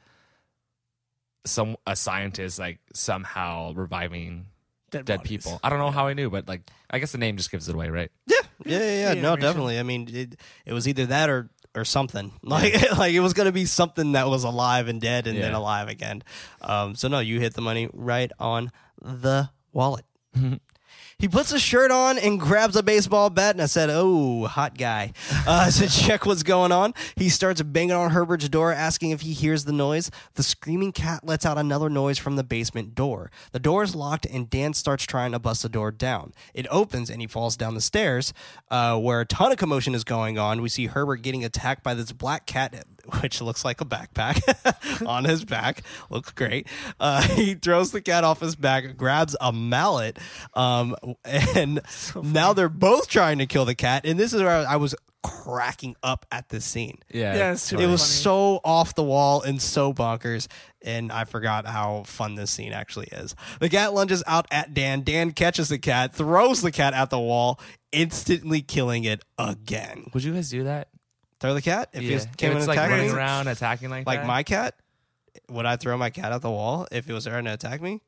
[SPEAKER 2] some a scientist like somehow reviving
[SPEAKER 3] Dead,
[SPEAKER 2] dead people. I don't know how I knew, but like I guess the name just gives it away, right?
[SPEAKER 1] Yeah, yeah, yeah. yeah.
[SPEAKER 3] Yeah,
[SPEAKER 1] no,
[SPEAKER 3] animation.
[SPEAKER 1] definitely. I mean, it, it was either that or or something. Like like it was gonna be something that was alive and dead and then alive again. Um, so no, you hit the money right on the wallet. He puts a shirt on and grabs a baseball bat, and I said, "Oh, hot guy." Uh, to check what's going on, he starts banging on Herbert's door, asking if he hears the noise. The screaming cat lets out another noise from the basement door. The door is locked, and Dan starts trying to bust the door down. It opens, and he falls down the stairs, uh, where a ton of commotion is going on. We see Herbert getting attacked by this black cat which looks like a backpack on his back. Looks great. Uh, he throws the cat off his back, grabs a mallet, um, and now they're both trying to kill the cat. And this is where I was cracking up at this scene.
[SPEAKER 2] Yeah,
[SPEAKER 3] Yeah, it's super
[SPEAKER 1] It was
[SPEAKER 3] funny.
[SPEAKER 1] so off the wall and so bonkers, and I forgot how fun this scene actually is. The cat lunges out at Dan. Dan catches the cat, throws the cat at the wall, instantly killing it again.
[SPEAKER 2] Would you guys do that?
[SPEAKER 1] Throw the cat if
[SPEAKER 2] yeah.
[SPEAKER 1] it came
[SPEAKER 2] if
[SPEAKER 1] and
[SPEAKER 2] it's like
[SPEAKER 1] attacked
[SPEAKER 2] running
[SPEAKER 1] me?
[SPEAKER 2] around attacking like that.
[SPEAKER 1] like
[SPEAKER 2] that?
[SPEAKER 1] my cat would i throw my cat at the wall if it was trying to attack me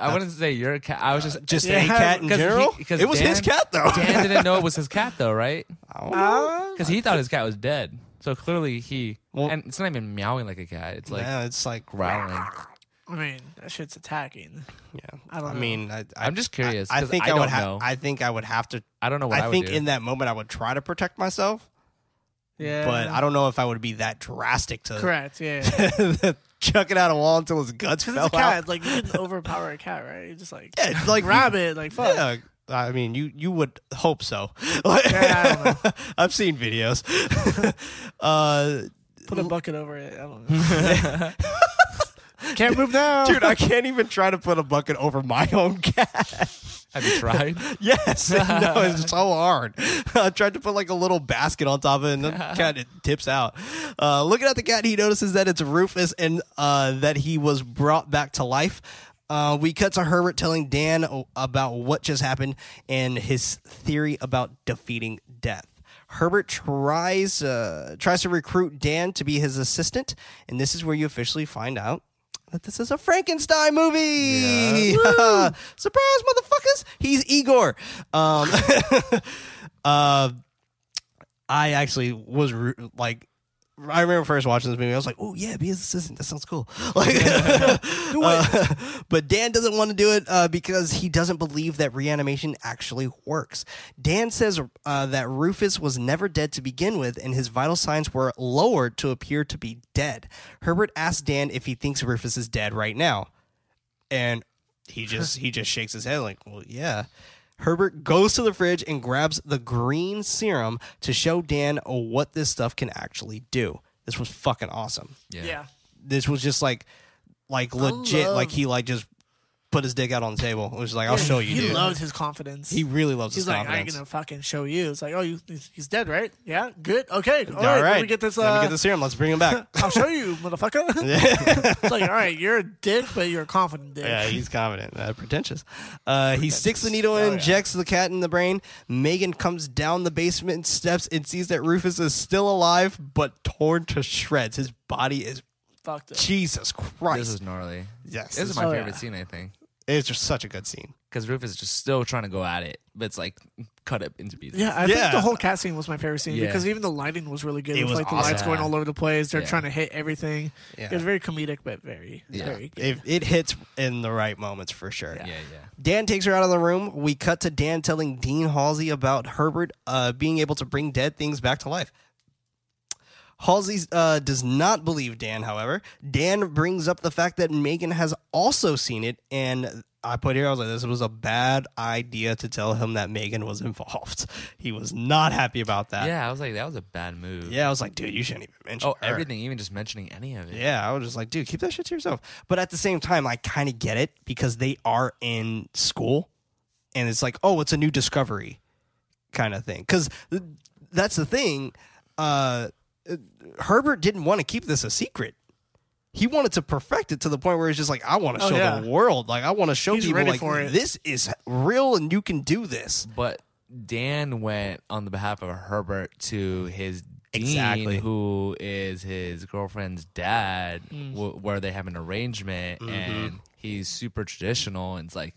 [SPEAKER 2] I wouldn't say your cat. I was just
[SPEAKER 1] just
[SPEAKER 3] Yeah,
[SPEAKER 1] any cat in
[SPEAKER 2] 'cause he-
[SPEAKER 1] general
[SPEAKER 2] 'cause
[SPEAKER 1] it was his
[SPEAKER 2] Dan-
[SPEAKER 1] cat though
[SPEAKER 2] Dan didn't know it was his cat though, right?
[SPEAKER 1] I don't know.
[SPEAKER 3] Uh,
[SPEAKER 2] Because he thought his cat was dead. So clearly he
[SPEAKER 1] Well-
[SPEAKER 2] and it's not even meowing like a cat. It's like
[SPEAKER 1] yeah, it's like
[SPEAKER 2] growling.
[SPEAKER 3] I mean, that shit's attacking.
[SPEAKER 1] yeah
[SPEAKER 3] I don't know.
[SPEAKER 1] mean I, I,
[SPEAKER 2] I'm just curious,
[SPEAKER 1] i, I
[SPEAKER 2] 'cause
[SPEAKER 1] think
[SPEAKER 2] I
[SPEAKER 1] i, would
[SPEAKER 2] don't
[SPEAKER 1] have
[SPEAKER 2] know.
[SPEAKER 1] i think i would have to
[SPEAKER 2] I don't know what I,
[SPEAKER 1] i
[SPEAKER 2] would
[SPEAKER 1] think
[SPEAKER 2] do.
[SPEAKER 1] in that moment i would try to protect myself
[SPEAKER 3] Yeah,
[SPEAKER 1] but i don't know if i would be that drastic to
[SPEAKER 3] Correct. Yeah.
[SPEAKER 1] chuck it out a wall until his guts fell
[SPEAKER 3] it's a cat.
[SPEAKER 1] out
[SPEAKER 3] Like you can overpower a cat, right? You just like
[SPEAKER 1] yeah, like
[SPEAKER 3] grab it. Like fuck.
[SPEAKER 1] yeah I mean, you you would hope so.
[SPEAKER 3] Yeah, I don't know.
[SPEAKER 1] I've seen videos. uh,
[SPEAKER 3] Put a bucket over it. I don't know. Can't move now,
[SPEAKER 1] dude, I can't even try to put a bucket over my own cat.
[SPEAKER 2] Have you tried?
[SPEAKER 1] Yes, no, it's so hard. I tried to put like a little basket on top of it, and the cat it tips out. Uh, looking at the cat, he notices that it's Rufus and uh, that he was brought back to life. Uh, we cut to Herbert telling Dan about what just happened and his theory about defeating death. Herbert tries uh, tries to recruit Dan to be his assistant, and this is where you officially find out that this is a Frankenstein movie. Surprise, motherfuckers! He's Igor. Um, uh, I actually was ru- like. I remember first watching this movie. I was like, "Oh yeah, be his assistant. That sounds cool." Like, uh, but Dan doesn't want to do it uh, because he doesn't believe that reanimation actually works. Dan says uh, that Rufus was never dead to begin with, and his vital signs were lowered to appear to be dead. Herbert asks Dan if he thinks Rufus is dead right now, and he just he just shakes his head like, "Well, yeah." Herbert goes to the fridge and grabs the green serum to show Dan what this stuff can actually do. This was fucking awesome.
[SPEAKER 3] Yeah.
[SPEAKER 1] This was just like like legit
[SPEAKER 3] love-
[SPEAKER 1] like he like just put his dick out on the table. It was like, I'll show you,
[SPEAKER 3] He
[SPEAKER 1] dude.
[SPEAKER 3] loves his confidence.
[SPEAKER 1] he really loves
[SPEAKER 3] He's
[SPEAKER 1] his
[SPEAKER 3] like, I ain't
[SPEAKER 1] confidence.
[SPEAKER 3] gonna fucking show you. It's like, oh, you, he's he's dead, right? Yeah, good. Okay, all
[SPEAKER 1] All
[SPEAKER 3] right.
[SPEAKER 1] right,
[SPEAKER 3] Let me get this. Uh,
[SPEAKER 1] Let me get the serum. Let's bring him back.
[SPEAKER 3] I'll show you, motherfucker. it's like, all right, you're a dick, but you're a confident dick.
[SPEAKER 1] Yeah, he's confident, uh, pretentious. Uh, he sticks the needle
[SPEAKER 3] Oh,
[SPEAKER 1] and
[SPEAKER 3] yeah.
[SPEAKER 1] injects the cat in the brain. Megan comes down the basement steps and sees that Rufus is still alive but torn to shreds. His body is
[SPEAKER 3] Fucked up.
[SPEAKER 1] Jesus Christ.
[SPEAKER 2] This is gnarly.
[SPEAKER 1] yes,
[SPEAKER 2] This is my
[SPEAKER 3] Oh,
[SPEAKER 2] favorite
[SPEAKER 3] yeah.
[SPEAKER 2] scene, I think,
[SPEAKER 1] it's just such a good scene.
[SPEAKER 2] because Rufus is just still trying to go at it, but it's like cut up into pieces.
[SPEAKER 3] Yeah, I
[SPEAKER 1] Yeah.
[SPEAKER 3] think the whole cat scene was my favorite scene
[SPEAKER 2] Yeah.
[SPEAKER 3] because even the lighting was really good.
[SPEAKER 1] It
[SPEAKER 3] with
[SPEAKER 1] was
[SPEAKER 3] like the
[SPEAKER 1] awesome.
[SPEAKER 3] lights going all over the place. They're
[SPEAKER 2] Yeah.
[SPEAKER 3] trying to hit everything.
[SPEAKER 1] Yeah.
[SPEAKER 3] It was very comedic, but very,
[SPEAKER 2] Yeah.
[SPEAKER 3] very good.
[SPEAKER 1] It, it hits in the right moments for sure.
[SPEAKER 2] yeah, yeah.
[SPEAKER 1] Dan takes her out of the room. We cut to Dan telling Dean Halsey about Herbert uh, being able to bring dead things back to life. Halsey uh, does not believe Dan, however. Dan brings up the fact that Megan has also seen it, and I put here, I was like, this was a bad idea to tell him that Megan was involved. He was not happy about that.
[SPEAKER 2] Yeah, I was like, that was a bad move.
[SPEAKER 1] Yeah, I was like, dude, you shouldn't even mention
[SPEAKER 2] Oh,
[SPEAKER 1] her.
[SPEAKER 2] everything, even just mentioning any of it.
[SPEAKER 1] Yeah, I was just like, dude, keep that shit to yourself. But at the same time, I kind of get it because they are in school, and it's like, oh, it's a new discovery, kind of thing. Because that's the thing. Uh, Herbert didn't want to keep this a secret. He wanted to perfect it to the point where it's just like, I want to
[SPEAKER 3] Oh,
[SPEAKER 1] show
[SPEAKER 3] yeah.
[SPEAKER 1] the world, like I want to show
[SPEAKER 3] He's
[SPEAKER 1] people, like this is real and you can do this.
[SPEAKER 2] But Dan went on the behalf of Herbert to his dean,
[SPEAKER 1] Exactly.
[SPEAKER 2] who is his girlfriend's dad,
[SPEAKER 3] Mm.
[SPEAKER 2] w- where they have an arrangement,
[SPEAKER 1] Mm-hmm.
[SPEAKER 2] and he's super traditional. And it's like,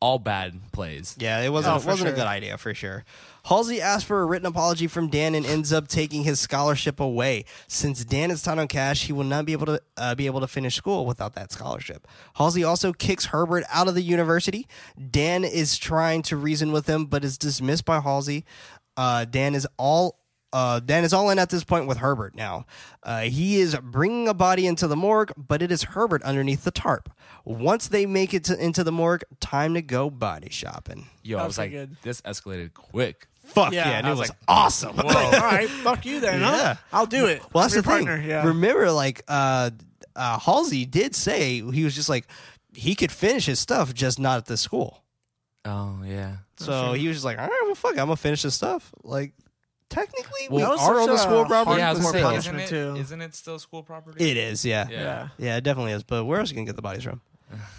[SPEAKER 2] all bad plays.
[SPEAKER 1] Yeah, it wasn't
[SPEAKER 3] Oh,
[SPEAKER 1] it wasn't a good idea for sure. Halsey asks for a written apology from Dan and ends up taking his scholarship away. Since Dan is tight on cash, he will not be able to uh, be able to finish school without that scholarship. Halsey also kicks Herbert out of the university. Dan is trying to reason with him, but is dismissed by Halsey. Uh, Dan is all uh, Dan is all in at this point with Herbert now. Uh, he is bringing a body into the morgue, but it is Herbert underneath the tarp. Once they make it to, into the morgue, time to go body shopping.
[SPEAKER 2] Yo, I
[SPEAKER 3] was
[SPEAKER 2] was like,
[SPEAKER 3] good.
[SPEAKER 2] this escalated quick.
[SPEAKER 1] Fuck
[SPEAKER 3] Yeah,
[SPEAKER 1] yeah, and
[SPEAKER 3] I
[SPEAKER 1] it
[SPEAKER 2] was
[SPEAKER 1] was
[SPEAKER 2] like,
[SPEAKER 1] awesome.
[SPEAKER 3] All right, fuck you then.
[SPEAKER 1] Yeah.
[SPEAKER 3] Huh? I'll do it.
[SPEAKER 1] well, that's
[SPEAKER 3] I'm
[SPEAKER 1] the
[SPEAKER 3] your
[SPEAKER 1] thing.
[SPEAKER 3] Yeah.
[SPEAKER 1] Remember, like uh, uh, Halsey did say he was just like he could finish his stuff, just not at the school.
[SPEAKER 2] Oh yeah.
[SPEAKER 1] So he was just like, all right, well, fuck, it, I'm gonna finish this stuff. Like, technically, we
[SPEAKER 3] That was
[SPEAKER 1] are on the school
[SPEAKER 3] hard
[SPEAKER 1] property.
[SPEAKER 2] yeah,
[SPEAKER 3] more
[SPEAKER 2] gonna say,
[SPEAKER 3] punishment,
[SPEAKER 2] isn't it,
[SPEAKER 3] too.
[SPEAKER 2] isn't it still school property?
[SPEAKER 1] It is, yeah. yeah,
[SPEAKER 3] yeah.
[SPEAKER 1] yeah, it definitely is. But where else are you gonna get the bodies from?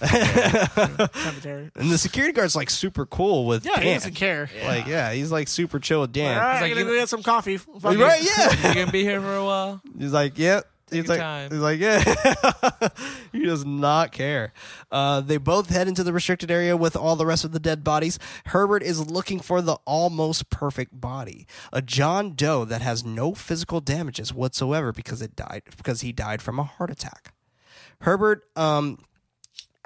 [SPEAKER 3] Cemetery.
[SPEAKER 1] And the security guard's like super cool with
[SPEAKER 3] Yeah, he doesn't care.
[SPEAKER 1] Like, yeah, he's like super chill with Dan.
[SPEAKER 3] All right,
[SPEAKER 2] like,
[SPEAKER 3] I'm gonna
[SPEAKER 2] you-
[SPEAKER 3] go get some coffee. Fuck
[SPEAKER 1] Right?
[SPEAKER 3] it.
[SPEAKER 1] Yeah.
[SPEAKER 2] you gonna be here for a while?
[SPEAKER 1] He's like, yep. He's
[SPEAKER 2] your
[SPEAKER 1] like,
[SPEAKER 2] time.
[SPEAKER 1] he's like, yeah. he does not care. Uh, they both head into the restricted area with all the rest of the dead bodies. Herbert is looking for the almost perfect body, a John Doe that has no physical damages whatsoever because it died because he died from a heart attack. Herbert, um,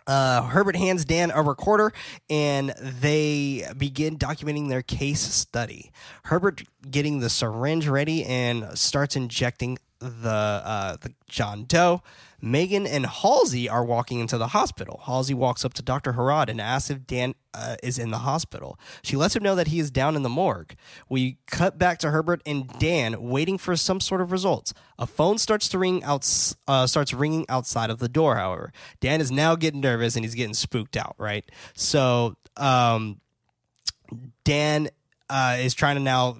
[SPEAKER 1] uh, Herbert hands Dan a recorder and they begin documenting their case study. Herbert getting the syringe ready and starts injecting the uh, the John Doe. Megan and Halsey are walking into the hospital. Halsey walks up to Dr. Harrod and asks if Dan uh, is in the hospital. She lets him know that he is down in the morgue. We cut back to Herbert and Dan waiting for some sort of results. A phone starts to ring out, uh, starts ringing outside of the door. However, Dan is now getting nervous and he's getting spooked out. Right, so um, Dan uh, is trying to now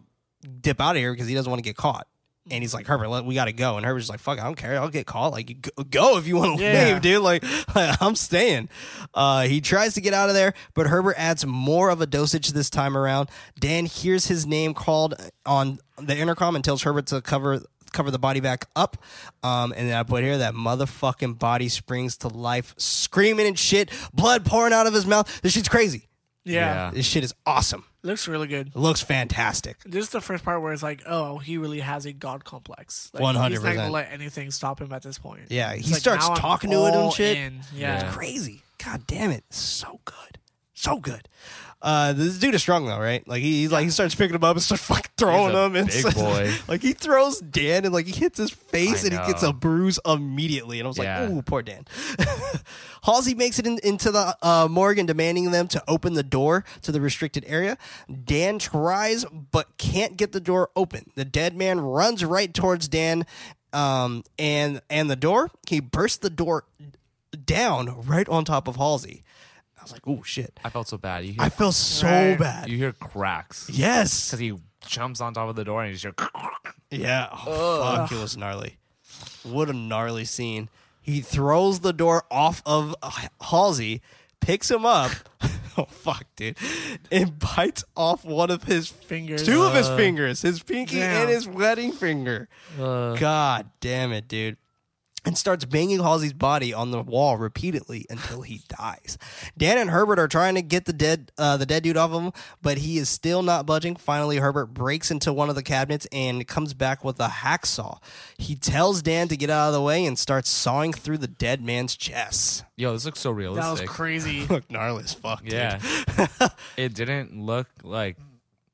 [SPEAKER 1] dip out of here because he doesn't want to get caught. And he's like, Herbert, let, we got to go. And Herbert's like, fuck, I don't care. I'll get caught. Like, go, go if you want to
[SPEAKER 3] Yeah.
[SPEAKER 1] leave, dude. Like, I'm staying. Uh, he tries to get out of there, but Herbert adds more of a dosage this time around. Dan hears his name called on the intercom and tells Herbert to cover cover the body back up. Um, and then I put here that motherfucking body springs to life, screaming and shit, blood pouring out of his mouth. This shit's crazy.
[SPEAKER 3] Yeah.
[SPEAKER 1] This shit is awesome.
[SPEAKER 3] Looks really good.
[SPEAKER 1] It looks fantastic.
[SPEAKER 3] This is the first part where it's like, oh, he really has a god complex. Like,
[SPEAKER 1] 100%.
[SPEAKER 3] He's not gonna let anything stop him at this point.
[SPEAKER 1] Yeah, he
[SPEAKER 3] like,
[SPEAKER 1] starts
[SPEAKER 3] now I'm
[SPEAKER 1] talking to it and shit.
[SPEAKER 3] in. Yeah.
[SPEAKER 2] Yeah.
[SPEAKER 1] crazy. God damn it. So good. So good. Uh, this dude is strong though, right? Like he, he's like he starts picking him up and starts fucking throwing
[SPEAKER 2] He's a
[SPEAKER 1] him and
[SPEAKER 2] big boy.
[SPEAKER 1] like he throws Dan and like he hits his face
[SPEAKER 2] I
[SPEAKER 1] and he gets
[SPEAKER 2] know.
[SPEAKER 1] a bruise immediately. And I was
[SPEAKER 2] Yeah.
[SPEAKER 1] like, ooh, poor Dan. Halsey makes it in, into the uh, morgue and demanding them to open the door to the restricted area. Dan tries but can't get the door open. The dead man runs right towards Dan um, and and the door. He bursts the door down right on top of Halsey. I was like, oh shit.
[SPEAKER 2] I felt so bad. You hear,
[SPEAKER 1] I felt so
[SPEAKER 3] Right.
[SPEAKER 1] bad.
[SPEAKER 2] you hear cracks
[SPEAKER 1] Yes.
[SPEAKER 2] because he jumps on top of the door and he's just.
[SPEAKER 1] Yeah. Oh, fuck. It was gnarly. What a gnarly scene. He throws the door off of Halsey, picks him up. oh, fuck, dude. And bites off one of his
[SPEAKER 3] Fingers.
[SPEAKER 1] two of his fingers, his pinky
[SPEAKER 3] Damn.
[SPEAKER 1] and his wedding finger.
[SPEAKER 2] Uh,
[SPEAKER 1] God damn it, dude. And starts banging Halsey's body on the wall repeatedly until he dies. Dan and Herbert are trying to get the dead uh, the dead dude off of him, but he is still not budging. Finally, Herbert breaks into one of the cabinets and comes back with a hacksaw. He tells Dan to get out of the way and starts sawing through the dead man's chest.
[SPEAKER 2] yo, this looks so realistic.
[SPEAKER 3] That was crazy.
[SPEAKER 1] Look gnarly as fuck, dude.
[SPEAKER 2] yeah, it didn't look like.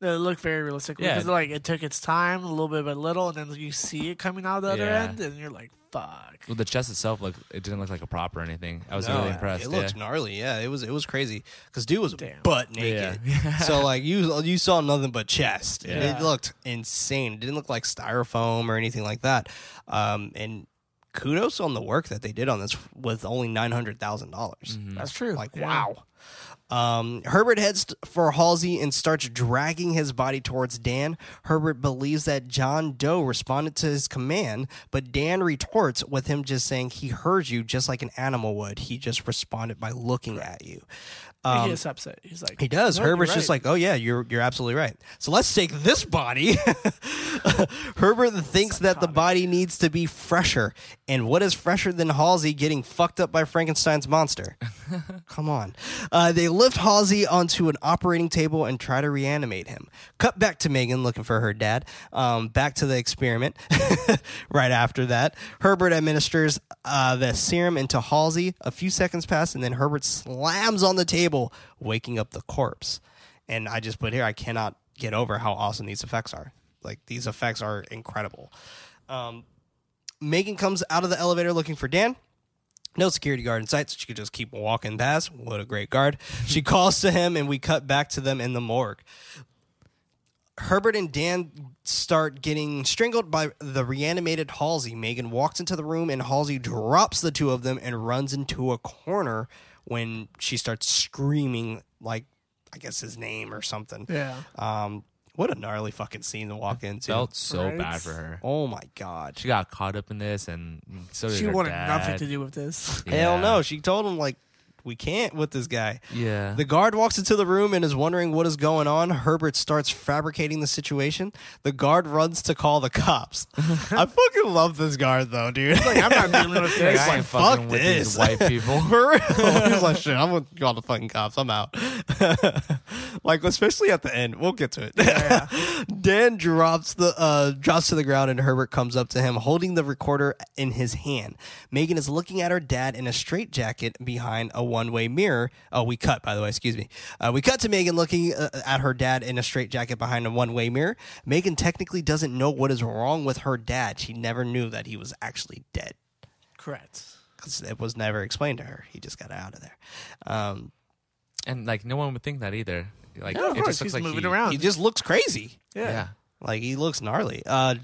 [SPEAKER 3] It looked very realistic
[SPEAKER 2] Yeah.
[SPEAKER 3] because like it took its time, a little bit by little, and then you see it coming out the other
[SPEAKER 2] Yeah.
[SPEAKER 3] end, and you're like, fuck.
[SPEAKER 2] Well, the chest itself like It didn't look like a prop or anything. I was
[SPEAKER 1] No,
[SPEAKER 2] really impressed.
[SPEAKER 1] It
[SPEAKER 2] yeah.
[SPEAKER 1] looked gnarly. Yeah, it was it was crazy because dude was
[SPEAKER 3] Damn.
[SPEAKER 1] butt naked.
[SPEAKER 2] Yeah.
[SPEAKER 1] so like you you saw nothing but chest. And
[SPEAKER 3] Yeah.
[SPEAKER 1] It looked insane. It didn't look like styrofoam or anything like that. Um, and kudos on the work that they did on this with only nine hundred thousand dollars.
[SPEAKER 3] That's true.
[SPEAKER 1] Like
[SPEAKER 3] Yeah.
[SPEAKER 1] wow. Um, Herbert heads for Halsey and starts dragging his body towards Dan. Herbert believes that John Doe responded to his command, but Dan retorts with him just saying he heard you just like an animal would. He just responded by looking at you. Um,
[SPEAKER 3] he accepts it. He's like,
[SPEAKER 1] he does.
[SPEAKER 3] "No,
[SPEAKER 1] Herbert's just like, oh yeah, you're you're absolutely right. So let's take this body. Herbert thinks that the body needs to be fresher, and what is fresher than Halsey getting fucked up by Frankenstein's monster? Come on. Uh, they lift Halsey onto an operating table and try to reanimate him. Cut back to Megan looking for her dad. Um, back to the experiment. right after that, Herbert administers uh, the serum into Halsey. A few seconds pass, and then Herbert slams on the table, waking up the corpse. And I just put here, I cannot get over how awesome these effects are. Like these effects are incredible. Um, Megan comes out of the elevator looking for Dan. No security guard in sight, so she could just keep walking past. What a great guard. She calls to him, and we cut back to them in the morgue. Herbert and Dan start getting strangled by the reanimated Halsey. Megan walks into the room, and Halsey drops the two of them and runs into a corner when she starts screaming, like, I guess his name or something.
[SPEAKER 3] Yeah.
[SPEAKER 1] Um, what a gnarly fucking scene to walk into.
[SPEAKER 2] Felt so
[SPEAKER 3] Right?
[SPEAKER 2] bad for her.
[SPEAKER 1] oh my god.
[SPEAKER 2] She got caught up in this, and so did
[SPEAKER 3] She
[SPEAKER 2] her
[SPEAKER 3] wanted
[SPEAKER 2] dad.
[SPEAKER 3] nothing to do with this.
[SPEAKER 1] Hell no. She told him like we can't with this guy.
[SPEAKER 2] Yeah.
[SPEAKER 1] The guard walks into the room and is wondering what is going on. Herbert starts fabricating the situation. The guard runs to call the cops. I fucking love this guard though, dude.
[SPEAKER 3] Like, I'm not dealing with this.
[SPEAKER 2] I ain't
[SPEAKER 1] fuck
[SPEAKER 2] fucking with
[SPEAKER 1] this.
[SPEAKER 2] these white people.
[SPEAKER 1] For real. He's like, shit, I'm gonna call the fucking cops. I'm out. like, especially at the end. We'll get to it.
[SPEAKER 3] Yeah.
[SPEAKER 1] Dan drops the uh drops to the ground and Herbert comes up to him holding the recorder in his hand. Megan is looking at her dad in a straitjacket behind a one-way mirror. Oh, we cut by the way, excuse me. Uh, we cut to Megan looking uh, at her dad in a straitjacket behind a one-way mirror. Megan technically doesn't know what is wrong with her dad. She never knew that he was actually dead
[SPEAKER 3] Correct.
[SPEAKER 1] because it was never explained to her. He just got out of there. Um,
[SPEAKER 2] and like no one would think that either. Like
[SPEAKER 3] Yeah, of
[SPEAKER 2] it
[SPEAKER 3] course.
[SPEAKER 2] just looks
[SPEAKER 3] He's
[SPEAKER 2] like
[SPEAKER 3] moving
[SPEAKER 2] he,
[SPEAKER 3] around.
[SPEAKER 1] he just looks crazy.
[SPEAKER 3] Yeah.
[SPEAKER 2] Yeah.
[SPEAKER 1] Like he looks gnarly. Uh,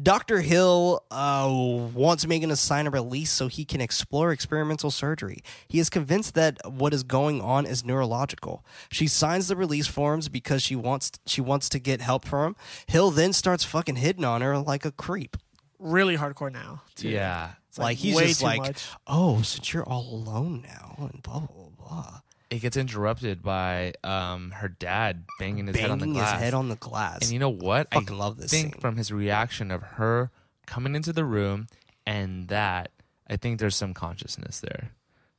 [SPEAKER 1] Dr. Hill uh, wants Megan to sign a release so he can explore experimental surgery. He is convinced that what is going on is neurological. She signs the release forms because she wants she wants to get help from him. Hill then starts fucking hitting on her like a creep.
[SPEAKER 3] Really hardcore now. too.
[SPEAKER 2] Yeah.
[SPEAKER 3] It's
[SPEAKER 1] Like, he's
[SPEAKER 3] way
[SPEAKER 1] just
[SPEAKER 3] too
[SPEAKER 1] like,
[SPEAKER 3] much.
[SPEAKER 1] oh, since you're all alone now, and blah blah blah. Blah.
[SPEAKER 2] It gets interrupted by um her dad banging his head on the
[SPEAKER 1] Banging
[SPEAKER 2] glass.
[SPEAKER 1] his head on the glass.
[SPEAKER 2] and you know what?
[SPEAKER 1] Fucking
[SPEAKER 2] I
[SPEAKER 1] love this
[SPEAKER 2] think
[SPEAKER 1] scene.
[SPEAKER 2] from his reaction of her coming into the room and that, I think there's some consciousness there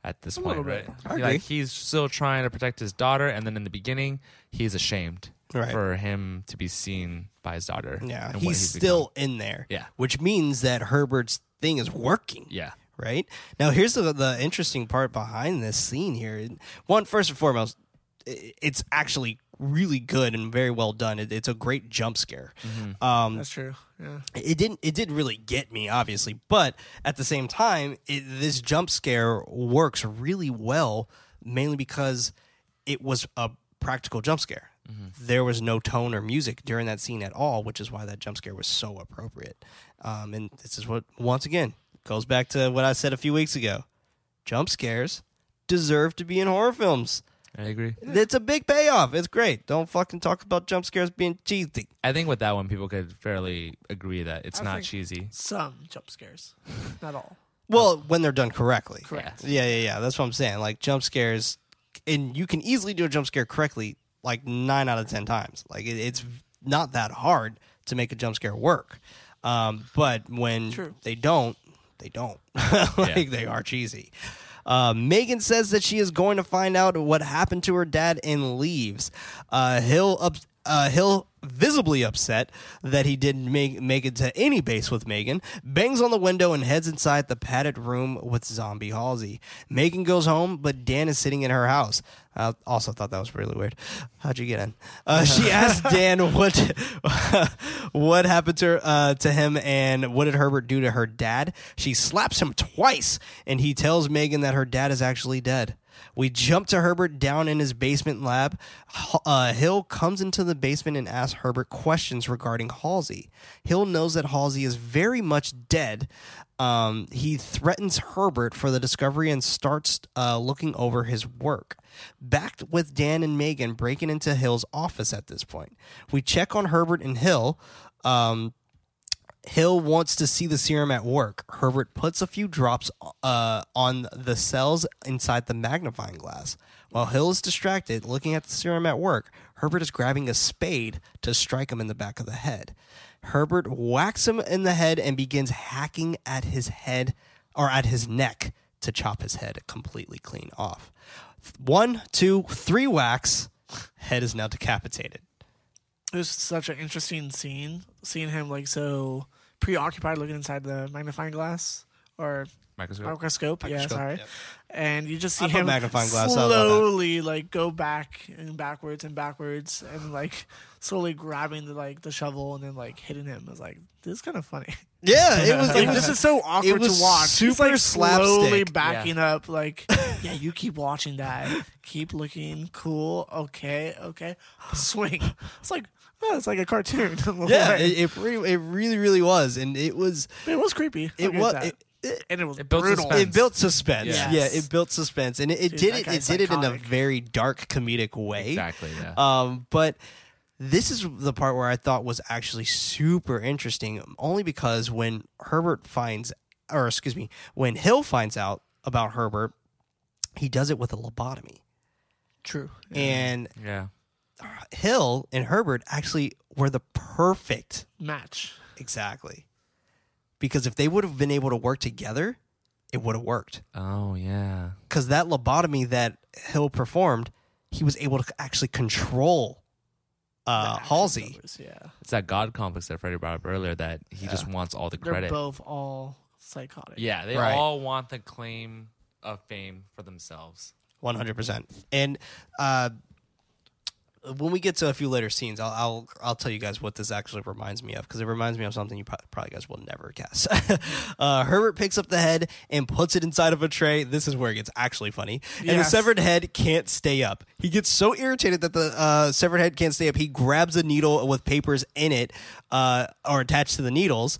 [SPEAKER 2] at this
[SPEAKER 3] A
[SPEAKER 2] point,
[SPEAKER 3] little
[SPEAKER 2] right?
[SPEAKER 3] bit.
[SPEAKER 1] I agree.
[SPEAKER 2] Like he's still trying to protect his daughter, and then in the beginning, he's ashamed
[SPEAKER 1] Right.
[SPEAKER 2] for him to be seen by his daughter.
[SPEAKER 1] yeah,
[SPEAKER 2] and
[SPEAKER 1] he's,
[SPEAKER 2] what
[SPEAKER 1] still in there.
[SPEAKER 2] Yeah.
[SPEAKER 1] which means that Herbert's thing is working.
[SPEAKER 2] yeah.
[SPEAKER 1] Right? Now, here's the, the interesting part behind this scene here. One, first and foremost, it's actually really good and very well done. It, it's a great jump scare. Um,
[SPEAKER 3] That's true. Yeah.
[SPEAKER 1] it didn't it did really get me obviously but at the same time it, this jump scare works really well mainly because it was a practical jump scare there was no tone or music during that scene at all which is why that jump scare was so appropriate um, and this is what once again goes back to what i said a few weeks ago jump scares deserve to be in horror films
[SPEAKER 2] I agree.
[SPEAKER 1] it's a big payoff it's great don't fucking talk about jump scares being cheesy
[SPEAKER 2] I think with that one, people could fairly agree that it's
[SPEAKER 3] I
[SPEAKER 2] not
[SPEAKER 3] think-
[SPEAKER 2] cheesy.
[SPEAKER 3] Some jump scares. Not all.
[SPEAKER 1] Well, when they're done correctly.
[SPEAKER 3] Correct.
[SPEAKER 1] Yeah, yeah, yeah. That's what I'm saying. Like jump scares, and you can easily do a jump scare correctly, like nine out of ten times. Like it, it's not that hard to make a jump scare work. Um, but when
[SPEAKER 3] True.
[SPEAKER 1] they don't, they don't. like
[SPEAKER 2] Yeah.
[SPEAKER 1] they are cheesy. Uh, Megan says that she is going to find out what happened to her dad and leaves. Uh, Hill up. Uh, Hill visibly upset that he didn't make make it to any base with Megan, bangs on the window and heads inside the padded room with Zombie Halsey. Megan goes home, but Dan is sitting in her house. I also thought that was really weird. How'd you get in? Uh, she asked Dan what what happened to uh, to him and what did Herbert do to her dad. She slaps him twice, and he tells Megan that her dad is actually dead. We jump to Herbert down in his basement lab. Uh, Hill comes into the basement and asks Herbert questions regarding Halsey. Hill knows that Halsey is very much dead. Um, he threatens Herbert for the discovery and starts uh, looking over his work. Back with Dan and Megan breaking into Hill's office at this point. We check on Herbert and Hill. Um, Hill wants to see the serum at work. Herbert puts a few drops uh, on the cells inside the magnifying glass. While Hill is distracted looking at the serum at work, Herbert is grabbing a spade to strike him in the back of the head. Herbert whacks him in the head and begins hacking at his head or at his neck to chop his head completely clean off. One, two, three whacks. Head is now decapitated.
[SPEAKER 3] It was such an interesting scene, seeing him like so preoccupied looking inside the magnifying glass or
[SPEAKER 2] Microscope.
[SPEAKER 3] microscope. Yeah,
[SPEAKER 1] Microscope,
[SPEAKER 3] sorry.
[SPEAKER 1] yep.
[SPEAKER 3] And you just see
[SPEAKER 1] I
[SPEAKER 3] him
[SPEAKER 1] magnifying glass, I love that.
[SPEAKER 3] slowly like go back and backwards and backwards and like slowly grabbing the like the shovel and then like hitting him. I was like, this is kind of funny.
[SPEAKER 1] Yeah, it was.
[SPEAKER 3] Like, this is so awkward
[SPEAKER 1] was
[SPEAKER 3] to watch. He's
[SPEAKER 1] super
[SPEAKER 3] like slowly
[SPEAKER 1] slapstick.
[SPEAKER 3] backing up, like, yeah, you keep watching that. Keep looking cool. Okay, okay. Swing. It's like, oh, it's like a cartoon.
[SPEAKER 1] Yeah,
[SPEAKER 3] it,
[SPEAKER 1] it, it, really, it really, really was, and it was.
[SPEAKER 3] it was creepy. I'll
[SPEAKER 1] It
[SPEAKER 3] give
[SPEAKER 1] was.
[SPEAKER 3] that.
[SPEAKER 1] It, it,
[SPEAKER 3] and it was
[SPEAKER 2] It built
[SPEAKER 3] brutal.
[SPEAKER 2] suspense.
[SPEAKER 1] it built suspense.
[SPEAKER 2] Yes.
[SPEAKER 1] Yeah, it built suspense, and it, it
[SPEAKER 3] Dude,
[SPEAKER 1] did
[SPEAKER 3] that
[SPEAKER 1] it. It
[SPEAKER 3] guy's
[SPEAKER 1] did it in a
[SPEAKER 3] psychotic.
[SPEAKER 1] very dark comedic way.
[SPEAKER 2] Exactly. Yeah.
[SPEAKER 1] Um, but this is the part where I thought was actually super interesting, only because when Herbert finds, or excuse me, when Hill finds out about Herbert, he does it with a lobotomy,
[SPEAKER 3] True.
[SPEAKER 1] and
[SPEAKER 2] yeah.
[SPEAKER 1] Hill and Herbert actually were the perfect
[SPEAKER 3] Match.
[SPEAKER 1] exactly because if they would have been able to work together, it would have worked.
[SPEAKER 2] Oh yeah.
[SPEAKER 1] Because that lobotomy that Hill performed, he was able to actually control uh, Halsey.
[SPEAKER 3] numbers, Yeah.
[SPEAKER 2] It's that God complex that Freddie brought up earlier that he just wants all the
[SPEAKER 3] They're
[SPEAKER 2] credit.
[SPEAKER 3] both all psychotic.
[SPEAKER 2] Yeah, they
[SPEAKER 1] Right.
[SPEAKER 2] all want the claim of fame for themselves.
[SPEAKER 1] One hundred percent. And uh, when we get to a few later scenes, I'll I'll, I'll tell you guys what this actually reminds me of because it reminds me of something you pro- probably guys will never guess. uh, Herbert picks up the head and puts it inside of a tray. This is where it gets actually funny. And the severed head can't stay up. He gets so irritated that the uh, severed head can't stay up. He grabs a needle with papers in it, uh, or attached to the needles,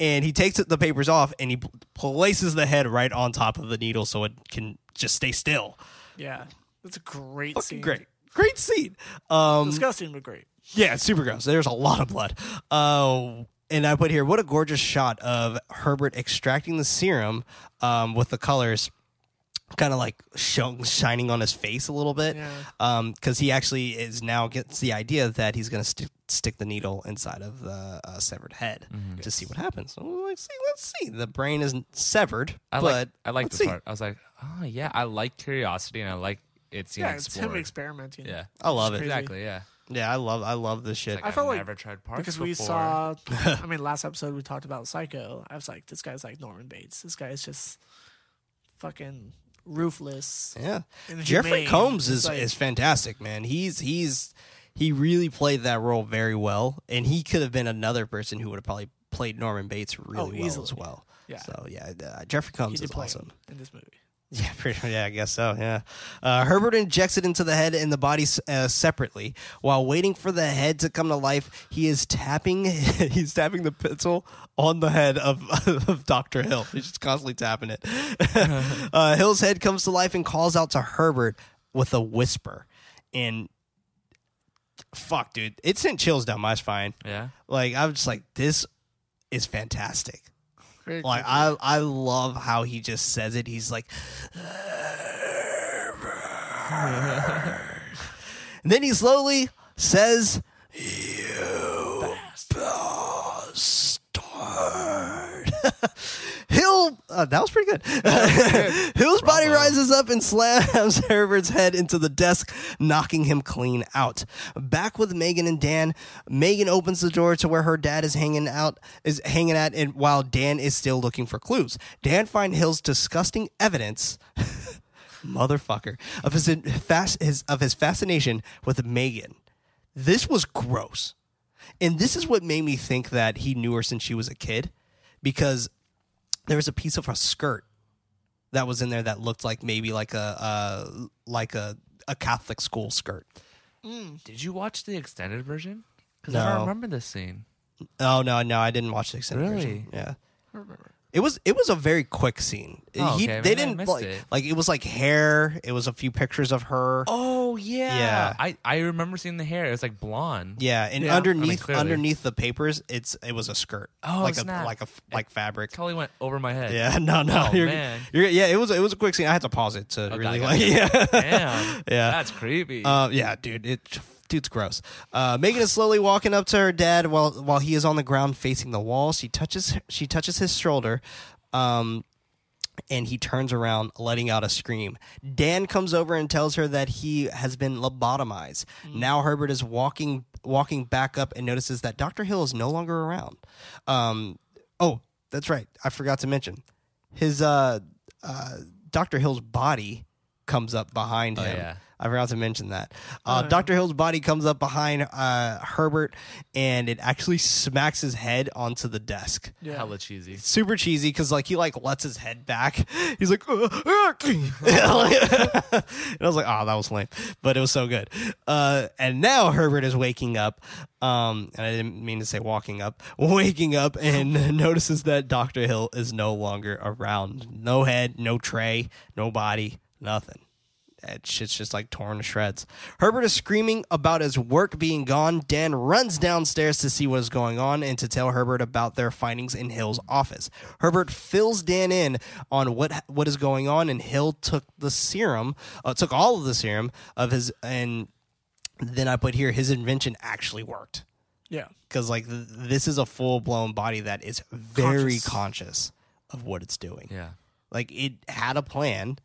[SPEAKER 1] and he takes the papers off and he p- places the head right on top of the needle so it can just stay still.
[SPEAKER 3] Yeah. That's a great
[SPEAKER 1] Fucking
[SPEAKER 3] scene.
[SPEAKER 1] great. Great scene. Um,
[SPEAKER 3] Disgusting, but great.
[SPEAKER 1] yeah, it's super gross. There's a lot of blood. Uh, and I put here, what a gorgeous shot of Herbert extracting the serum um, with the colors kind of like show, shining on his face a little bit.
[SPEAKER 3] Yeah.
[SPEAKER 1] Because he actually is now gets the idea that he's going to st- stick the needle inside of the uh, severed head to see what happens. So let's see. Let's see. The brain isn't severed,
[SPEAKER 2] I
[SPEAKER 1] but
[SPEAKER 2] like I like
[SPEAKER 1] let's
[SPEAKER 2] this
[SPEAKER 1] see.
[SPEAKER 2] part. I was like, oh yeah, I like curiosity and I like it seeing
[SPEAKER 3] Yeah, it's him
[SPEAKER 2] explored.
[SPEAKER 3] experimenting.
[SPEAKER 2] yeah,
[SPEAKER 1] I love it.
[SPEAKER 3] Crazy.
[SPEAKER 2] exactly. Yeah,
[SPEAKER 1] Yeah, I love I love this shit.
[SPEAKER 2] Like,
[SPEAKER 3] I
[SPEAKER 2] I've
[SPEAKER 3] felt like-
[SPEAKER 2] never tried parts
[SPEAKER 3] Because we
[SPEAKER 2] before.
[SPEAKER 3] saw, I mean, last episode we talked about Psycho. I was like, this guy's like Norman Bates. This guy is just fucking ruthless.
[SPEAKER 1] Yeah, Jeffrey. Combs is
[SPEAKER 3] like-
[SPEAKER 1] is fantastic, man. He's he's he really played that role very well, and he could have been another person who would have probably played Norman Bates really
[SPEAKER 3] Oh,
[SPEAKER 1] well
[SPEAKER 3] easily.
[SPEAKER 1] as well.
[SPEAKER 3] Yeah.
[SPEAKER 1] So yeah, uh, Jeffrey Combs
[SPEAKER 3] did
[SPEAKER 1] is
[SPEAKER 3] play
[SPEAKER 1] awesome.
[SPEAKER 3] him in this movie.
[SPEAKER 1] Yeah, pretty, yeah, I guess so. Yeah, uh, Herbert injects it into the head and the body uh, separately. While waiting for the head to come to life, he is tapping. he's tapping the pencil on the head of, of Doctor Hill. He's just constantly tapping it. uh, Hill's head comes to life and calls out to Herbert with a whisper. And fuck, dude, it sent chills down my spine.
[SPEAKER 2] Yeah,
[SPEAKER 1] Like I was just like, this is fantastic.
[SPEAKER 3] Very
[SPEAKER 1] Like. I I love how he just says it. He's like And then he slowly says You bastard. Uh, that was pretty good. Hill's body rises up and slams Herbert's head into the desk, knocking him clean out. Back with Megan and Dan, Megan opens the door to where her dad is hanging out is hanging at and while Dan is still looking for clues. Dan finds Hill's disgusting evidence motherfucker of his, his of his fascination with Megan. This was gross. And this is what made me think that he knew her since she was a kid because there was a piece of her skirt that was in there that looked like maybe like a uh, like a, a Catholic school skirt.
[SPEAKER 2] did you watch the extended version? Because
[SPEAKER 1] No.
[SPEAKER 2] I don't remember this scene.
[SPEAKER 1] Oh no, no, I didn't watch the extended
[SPEAKER 2] Really?
[SPEAKER 1] version. Yeah. It was it was a very quick scene.
[SPEAKER 2] Oh,
[SPEAKER 1] He-
[SPEAKER 2] okay.
[SPEAKER 1] they
[SPEAKER 2] Maybe I
[SPEAKER 1] didn't
[SPEAKER 2] missed
[SPEAKER 1] like,
[SPEAKER 2] it.
[SPEAKER 1] like it was like hair. It was a few pictures of her.
[SPEAKER 2] Oh yeah,
[SPEAKER 1] Yeah.
[SPEAKER 2] I I remember seeing the hair. It was like blonde.
[SPEAKER 1] Yeah, and
[SPEAKER 3] Yeah.
[SPEAKER 1] underneath
[SPEAKER 2] clearly.
[SPEAKER 1] underneath the papers, it's it was a skirt.
[SPEAKER 2] Oh,
[SPEAKER 1] like a like a f- like fabric.
[SPEAKER 2] totally went over my head.
[SPEAKER 1] Yeah, no, no,
[SPEAKER 2] Oh,
[SPEAKER 1] you're,
[SPEAKER 2] man.
[SPEAKER 1] you're yeah. It was it was a quick scene. I had to pause it to
[SPEAKER 2] Okay,
[SPEAKER 1] really
[SPEAKER 2] I
[SPEAKER 1] like yeah.
[SPEAKER 2] Damn.
[SPEAKER 1] Yeah.
[SPEAKER 2] That's creepy.
[SPEAKER 1] Uh, yeah, dude, it dude's gross. Uh, Megan is slowly walking up to her dad while while he is on the ground facing the wall. She touches she touches his shoulder, um, and he turns around, letting out a scream. Dan comes over and tells her that he has been lobotomized. Now Herbert is walking walking back up and notices that Doctor Hill is no longer around. Um, oh, that's right, I forgot to mention his uh, uh, Doctor Hill's body comes up behind
[SPEAKER 2] Oh,
[SPEAKER 1] him.
[SPEAKER 2] yeah.
[SPEAKER 1] I forgot to mention that. Uh, Dr. Hill's body comes up behind uh, Herbert and it actually smacks his head onto the desk.
[SPEAKER 3] Yeah.
[SPEAKER 2] Hella cheesy.
[SPEAKER 1] Super cheesy because like he like lets his head back. He's like, "Uh, uh," and I was like, oh, that was lame, but it was so good. Uh, and now Herbert is waking up, um, and I didn't mean to say walking up, waking up and notices that Doctor Hill is no longer around. No head, no tray, no body, nothing. That shit's just like torn to shreds. Herbert is screaming about his work being gone. Dan runs downstairs to see what is going on and to tell Herbert about their findings in Hill's office. Herbert fills Dan in on what what is going on, and Hill took the serum, uh, took all of the serum of his, and then I put here his invention actually worked
[SPEAKER 3] Yeah.
[SPEAKER 1] because like th- this is a full blown body that is very
[SPEAKER 3] Conscious.
[SPEAKER 1] conscious of what it's doing.
[SPEAKER 2] Yeah.
[SPEAKER 1] Like it had a plan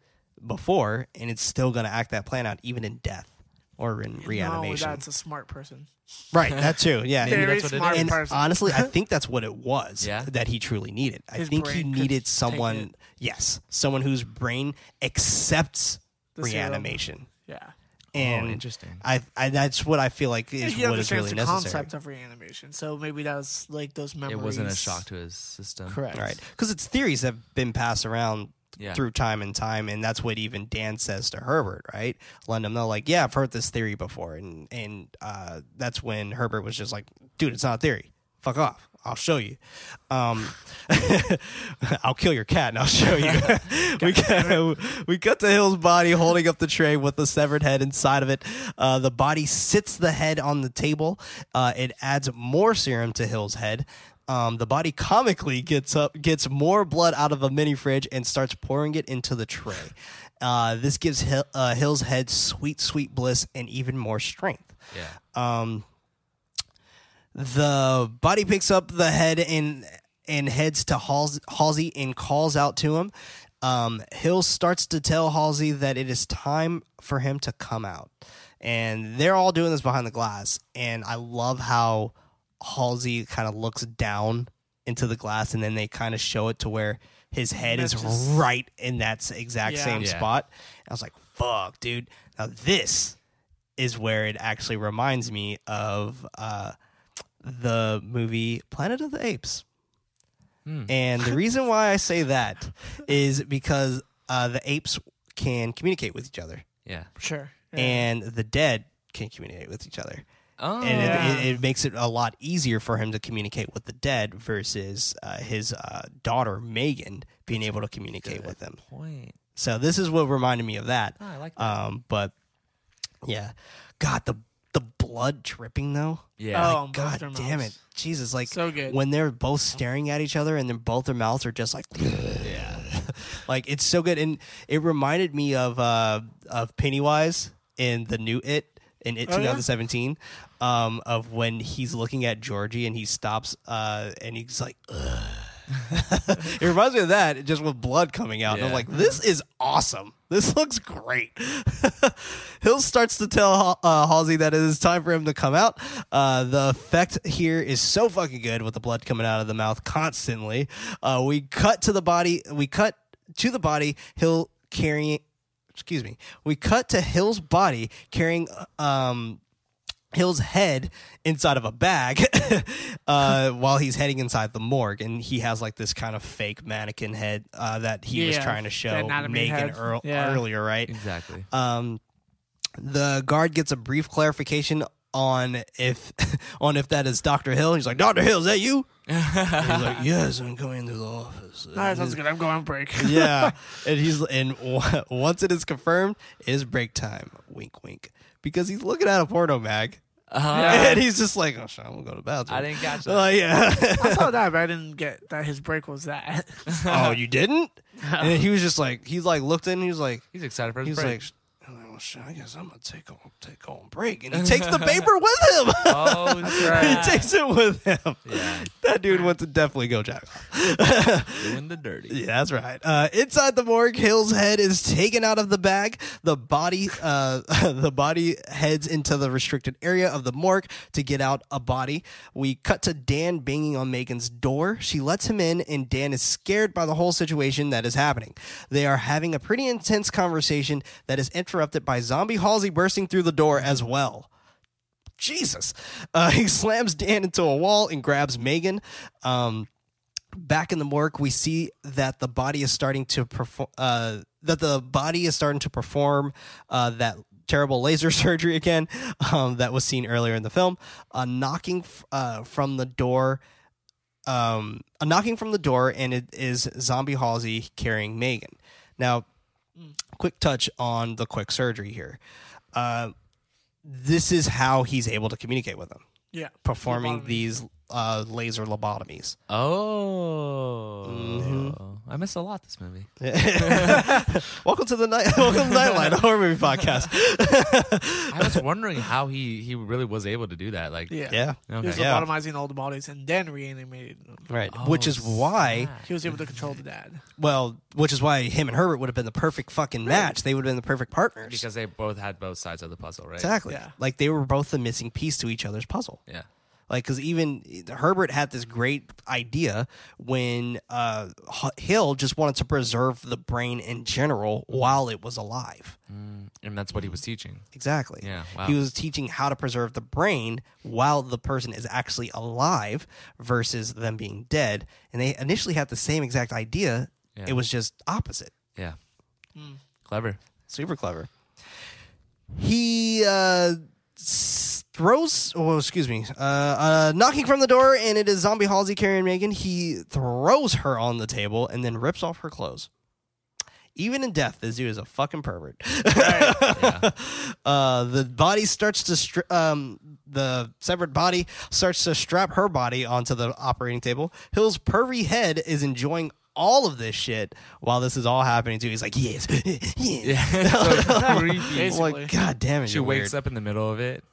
[SPEAKER 1] before, and it's still going to act that plan out even in death or in
[SPEAKER 3] Not only
[SPEAKER 1] reanimation.
[SPEAKER 3] that, it's a smart person.
[SPEAKER 1] right, that too. Yeah,
[SPEAKER 2] Maybe
[SPEAKER 3] Very
[SPEAKER 2] that's what it
[SPEAKER 3] smart
[SPEAKER 2] is.
[SPEAKER 1] and
[SPEAKER 3] person.
[SPEAKER 1] honestly, I think that's what it was
[SPEAKER 2] Yeah?
[SPEAKER 1] that he truly needed. I
[SPEAKER 3] His
[SPEAKER 1] think he
[SPEAKER 3] brain could
[SPEAKER 1] needed someone,
[SPEAKER 3] it.
[SPEAKER 1] yes, someone whose brain accepts
[SPEAKER 3] The serum.
[SPEAKER 1] reanimation.
[SPEAKER 3] yeah.
[SPEAKER 1] Oh, and
[SPEAKER 2] oh, interesting.
[SPEAKER 1] I, I, that's what I feel like is
[SPEAKER 3] he
[SPEAKER 1] what is
[SPEAKER 3] understands
[SPEAKER 1] really
[SPEAKER 3] the
[SPEAKER 1] necessary.
[SPEAKER 3] concept of reanimation, so maybe that was like those memories.
[SPEAKER 2] It wasn't a shock to his system.
[SPEAKER 3] Correct.
[SPEAKER 1] Right. Because it's theories that have been passed around
[SPEAKER 2] Yeah.
[SPEAKER 1] through time and time, and that's what even Dan says to Herbert, right? Letting him know, like, yeah, I've heard this theory before, and and uh, that's when Herbert was just like, dude, it's not a theory. Fuck off. I'll show you. Um, I'll kill your cat and I'll show you. we, cut, we cut to Hill's body holding up the tray with the severed head inside of it. Uh, the body sits the head on the table. Uh, it adds more serum to Hill's head. Um, the body comically gets up, gets more blood out of a mini fridge and starts pouring it into the tray. Uh, this gives Hill, uh, Hill's head sweet, sweet bliss and even more strength.
[SPEAKER 2] Yeah.
[SPEAKER 1] Um, the body picks up the head and and heads to Hals- Halsey and calls out to him. Um, Hill starts to tell Halsey that it is time for him to come out, and they're all doing this behind the glass. And I love how Halsey kind of looks down into the glass, and then they kind of show it to where his head is
[SPEAKER 3] Matches.
[SPEAKER 1] right in that exact
[SPEAKER 3] Yeah.
[SPEAKER 1] same
[SPEAKER 2] Yeah.
[SPEAKER 1] spot. I was like, "Fuck, dude!" Now this is where it actually reminds me of uh, the movie Planet of the Apes.
[SPEAKER 2] Hmm.
[SPEAKER 1] And the reason why I say that is because uh, the apes can communicate with each other,
[SPEAKER 2] Yeah.
[SPEAKER 3] Sure. Yeah.
[SPEAKER 1] and the dead can communicate with each other.
[SPEAKER 2] Oh.
[SPEAKER 1] And
[SPEAKER 3] Yeah.
[SPEAKER 1] it, it, it makes it a lot easier for him to communicate with the dead versus uh, his uh, daughter Megan being able to communicate
[SPEAKER 2] Good
[SPEAKER 1] with him.
[SPEAKER 2] point.
[SPEAKER 1] So this is what reminded me of that.
[SPEAKER 2] Oh, I like that.
[SPEAKER 1] Um, but yeah, God, the the blood dripping though.
[SPEAKER 2] yeah.
[SPEAKER 3] Oh,
[SPEAKER 1] Like,
[SPEAKER 3] on
[SPEAKER 1] God
[SPEAKER 3] their
[SPEAKER 1] damn it. Jesus! Like
[SPEAKER 3] So good.
[SPEAKER 1] when they're both staring at each other and then both their mouths are just like,
[SPEAKER 2] yeah.
[SPEAKER 1] like it's so good, and it reminded me of uh of Pennywise in the new It in It
[SPEAKER 3] Oh, yeah?
[SPEAKER 1] 2017, um, of when he's looking at Georgie and he stops, uh, and he's like. Ugh. it reminds me of that, just with blood coming out. And I'm like, this is awesome. This looks great. Hill starts to tell uh, Halsey that it is time for him to come out. Uh, the effect here is so fucking good with the blood coming out of the mouth constantly. Uh, we cut to the body. We cut to the body. Hill carrying. Excuse me. We cut to Hill's body carrying. Um, Hill's head inside of a bag uh, while he's heading inside the morgue, and he has like this kind of fake mannequin head uh, that he was trying to show Megan earl-
[SPEAKER 3] Yeah.
[SPEAKER 1] earlier, right?
[SPEAKER 2] Exactly.
[SPEAKER 1] Um, the guard gets a brief clarification on if on if that is Doctor Hill. He's like, Doctor Hill, is that you? And he's like, yes, I'm coming into the office.
[SPEAKER 3] All right, sounds good. I'm going on break.
[SPEAKER 1] yeah, and he's and w- once it is confirmed, it is break time. Wink, wink, because he's looking at a porno mag,
[SPEAKER 2] Uh-huh.
[SPEAKER 1] and he's just like, "Oh, shit, I'm gonna go to the bathroom."
[SPEAKER 2] I didn't catch that.
[SPEAKER 1] Oh yeah.
[SPEAKER 3] I saw that, but I didn't get that his break was that.
[SPEAKER 1] oh, you didn't? And he was just like, he's like looked in. He was like,
[SPEAKER 2] He's excited for
[SPEAKER 1] he
[SPEAKER 2] his
[SPEAKER 1] was
[SPEAKER 2] break.
[SPEAKER 1] like, "Oh shit, I guess I'm gonna take on take on break," and he takes the paper with him.
[SPEAKER 2] oh, right.
[SPEAKER 1] he takes it with him.
[SPEAKER 2] yeah,
[SPEAKER 1] That dude went to definitely go jack off.
[SPEAKER 2] doing the dirty.
[SPEAKER 1] Yeah, that's right. Uh, inside the morgue, Hill's head is taken out of the bag. The body, uh, the body heads into the restricted area of the morgue to get out a body. We cut to Dan banging on Megan's door. She lets him in, and Dan is scared by the whole situation that is happening. They are having a pretty intense conversation that is interrupted by Zombie Halsey bursting through the door as well. Jesus. Uh, he slams Dan into a wall and grabs Megan. Um, back in the morgue, we see that the body is starting to perform. Uh, that the body is starting to perform uh, that terrible laser surgery again um, that was seen earlier in the film. A knocking f- uh, from the door. Um, a knocking from the door, and it is Zombie Halsey carrying Megan. Now, quick touch on the quick surgery here. Uh, this is how he's able to communicate with them,
[SPEAKER 3] yeah.
[SPEAKER 1] performing these uh, laser lobotomies.
[SPEAKER 2] Oh,
[SPEAKER 1] Mm-hmm.
[SPEAKER 2] I miss a lot this movie.
[SPEAKER 1] welcome to the night. Welcome to Nightline a horror movie podcast.
[SPEAKER 2] I was wondering how he he really was able to do that. Like,
[SPEAKER 3] Yeah.
[SPEAKER 1] yeah,
[SPEAKER 3] He was
[SPEAKER 2] okay.
[SPEAKER 1] Yeah.
[SPEAKER 3] lobotomizing all the bodies and then reanimated them.
[SPEAKER 1] right.
[SPEAKER 2] Oh,
[SPEAKER 1] which is why,
[SPEAKER 2] snap.
[SPEAKER 3] He was able to control the dad.
[SPEAKER 1] well, which is why him and Herbert would have been the perfect fucking match. They would have been the perfect partners.
[SPEAKER 2] because they both had both sides of the puzzle, right?
[SPEAKER 1] exactly,
[SPEAKER 3] Yeah.
[SPEAKER 1] like they were both the missing piece to each other's puzzle.
[SPEAKER 2] Yeah.
[SPEAKER 1] Like, because even Herbert had this great idea when uh, Hill just wanted to preserve the brain in general while it was alive.
[SPEAKER 2] Mm, and that's what he was teaching.
[SPEAKER 1] Exactly.
[SPEAKER 2] Yeah, wow.
[SPEAKER 1] He was teaching how to preserve the brain while the person is actually alive versus them being dead. And they initially had the same exact idea.
[SPEAKER 2] Yeah.
[SPEAKER 1] It was just opposite.
[SPEAKER 2] Yeah.
[SPEAKER 1] Hmm.
[SPEAKER 2] Clever.
[SPEAKER 1] Super clever. He uh, s- throws, oh, excuse me, uh, uh, knocking from the door, and it is Zombie Halsey carrying Megan. He throws her on the table and then rips off her clothes. Even in death, this dude is a fucking pervert.
[SPEAKER 2] Yeah.
[SPEAKER 1] uh, the body starts to stri- um, the severed body starts to strap her body onto the operating table. Hill's pervy head is enjoying all of this shit while this is all happening too. He's like, yes, yes.
[SPEAKER 2] yeah. so creepy.
[SPEAKER 3] Basically.
[SPEAKER 1] like, God damn it!
[SPEAKER 2] She wakes
[SPEAKER 1] weird."
[SPEAKER 2] up in the middle of it.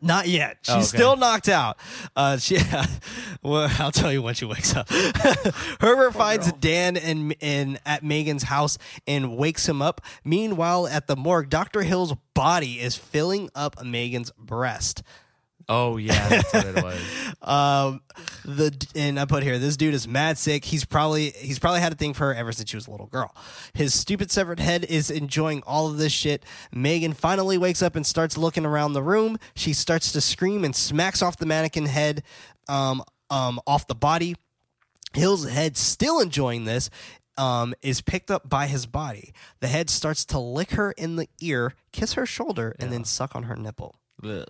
[SPEAKER 1] Not yet. She's
[SPEAKER 2] Oh, okay.
[SPEAKER 1] still knocked out. Uh, she, well, I'll tell you when she wakes up. Herbert finds
[SPEAKER 3] girl.
[SPEAKER 1] Dan in, in at Megan's house and wakes him up. Meanwhile, at the morgue, Doctor Hill's body is filling up Megan's breast.
[SPEAKER 2] Oh yeah, that's what it was.
[SPEAKER 1] Um, the and I put here this dude is mad sick. He's probably he's probably had a thing for her ever since she was a little girl. His stupid severed head is enjoying all of this shit. Megan finally wakes up and starts looking around the room. She starts to scream and smacks off the mannequin head, um, um, off the body. Hill's head, still enjoying this, um, is picked up by his body. The head starts to lick her in the ear, kiss her shoulder, and then suck on her nipple.
[SPEAKER 2] Ugh.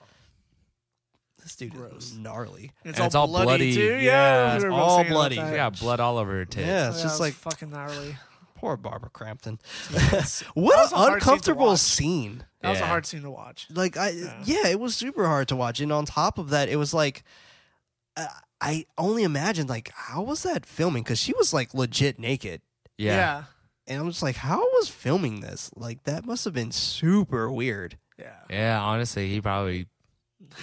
[SPEAKER 1] This dude
[SPEAKER 3] Gross.
[SPEAKER 1] is gnarly.
[SPEAKER 3] It's,
[SPEAKER 2] And
[SPEAKER 3] all,
[SPEAKER 2] it's all
[SPEAKER 3] bloody,
[SPEAKER 2] bloody.
[SPEAKER 3] too.
[SPEAKER 2] Yeah,
[SPEAKER 3] Yeah,
[SPEAKER 2] it's
[SPEAKER 3] we were both
[SPEAKER 1] all bloody.
[SPEAKER 3] that.
[SPEAKER 2] She got blood all over her tit.
[SPEAKER 1] Yeah, it's
[SPEAKER 3] Yeah,
[SPEAKER 1] just
[SPEAKER 3] it
[SPEAKER 1] like
[SPEAKER 3] fucking gnarly.
[SPEAKER 1] poor Barbara Crampton. What an
[SPEAKER 3] uncomfortable scene to
[SPEAKER 1] uncomfortable
[SPEAKER 3] watch.
[SPEAKER 1] scene.
[SPEAKER 3] was a hard scene to watch.
[SPEAKER 1] Like I,
[SPEAKER 3] Yeah.
[SPEAKER 1] yeah. it was super hard to watch. And on top of that, it was like, uh, I only imagined like how was that filming? Because she was like legit naked,
[SPEAKER 2] Yeah.
[SPEAKER 1] and I'm just like, how was filming this? Like that must have been super weird.
[SPEAKER 3] Yeah.
[SPEAKER 2] Yeah, honestly, he probably
[SPEAKER 3] Had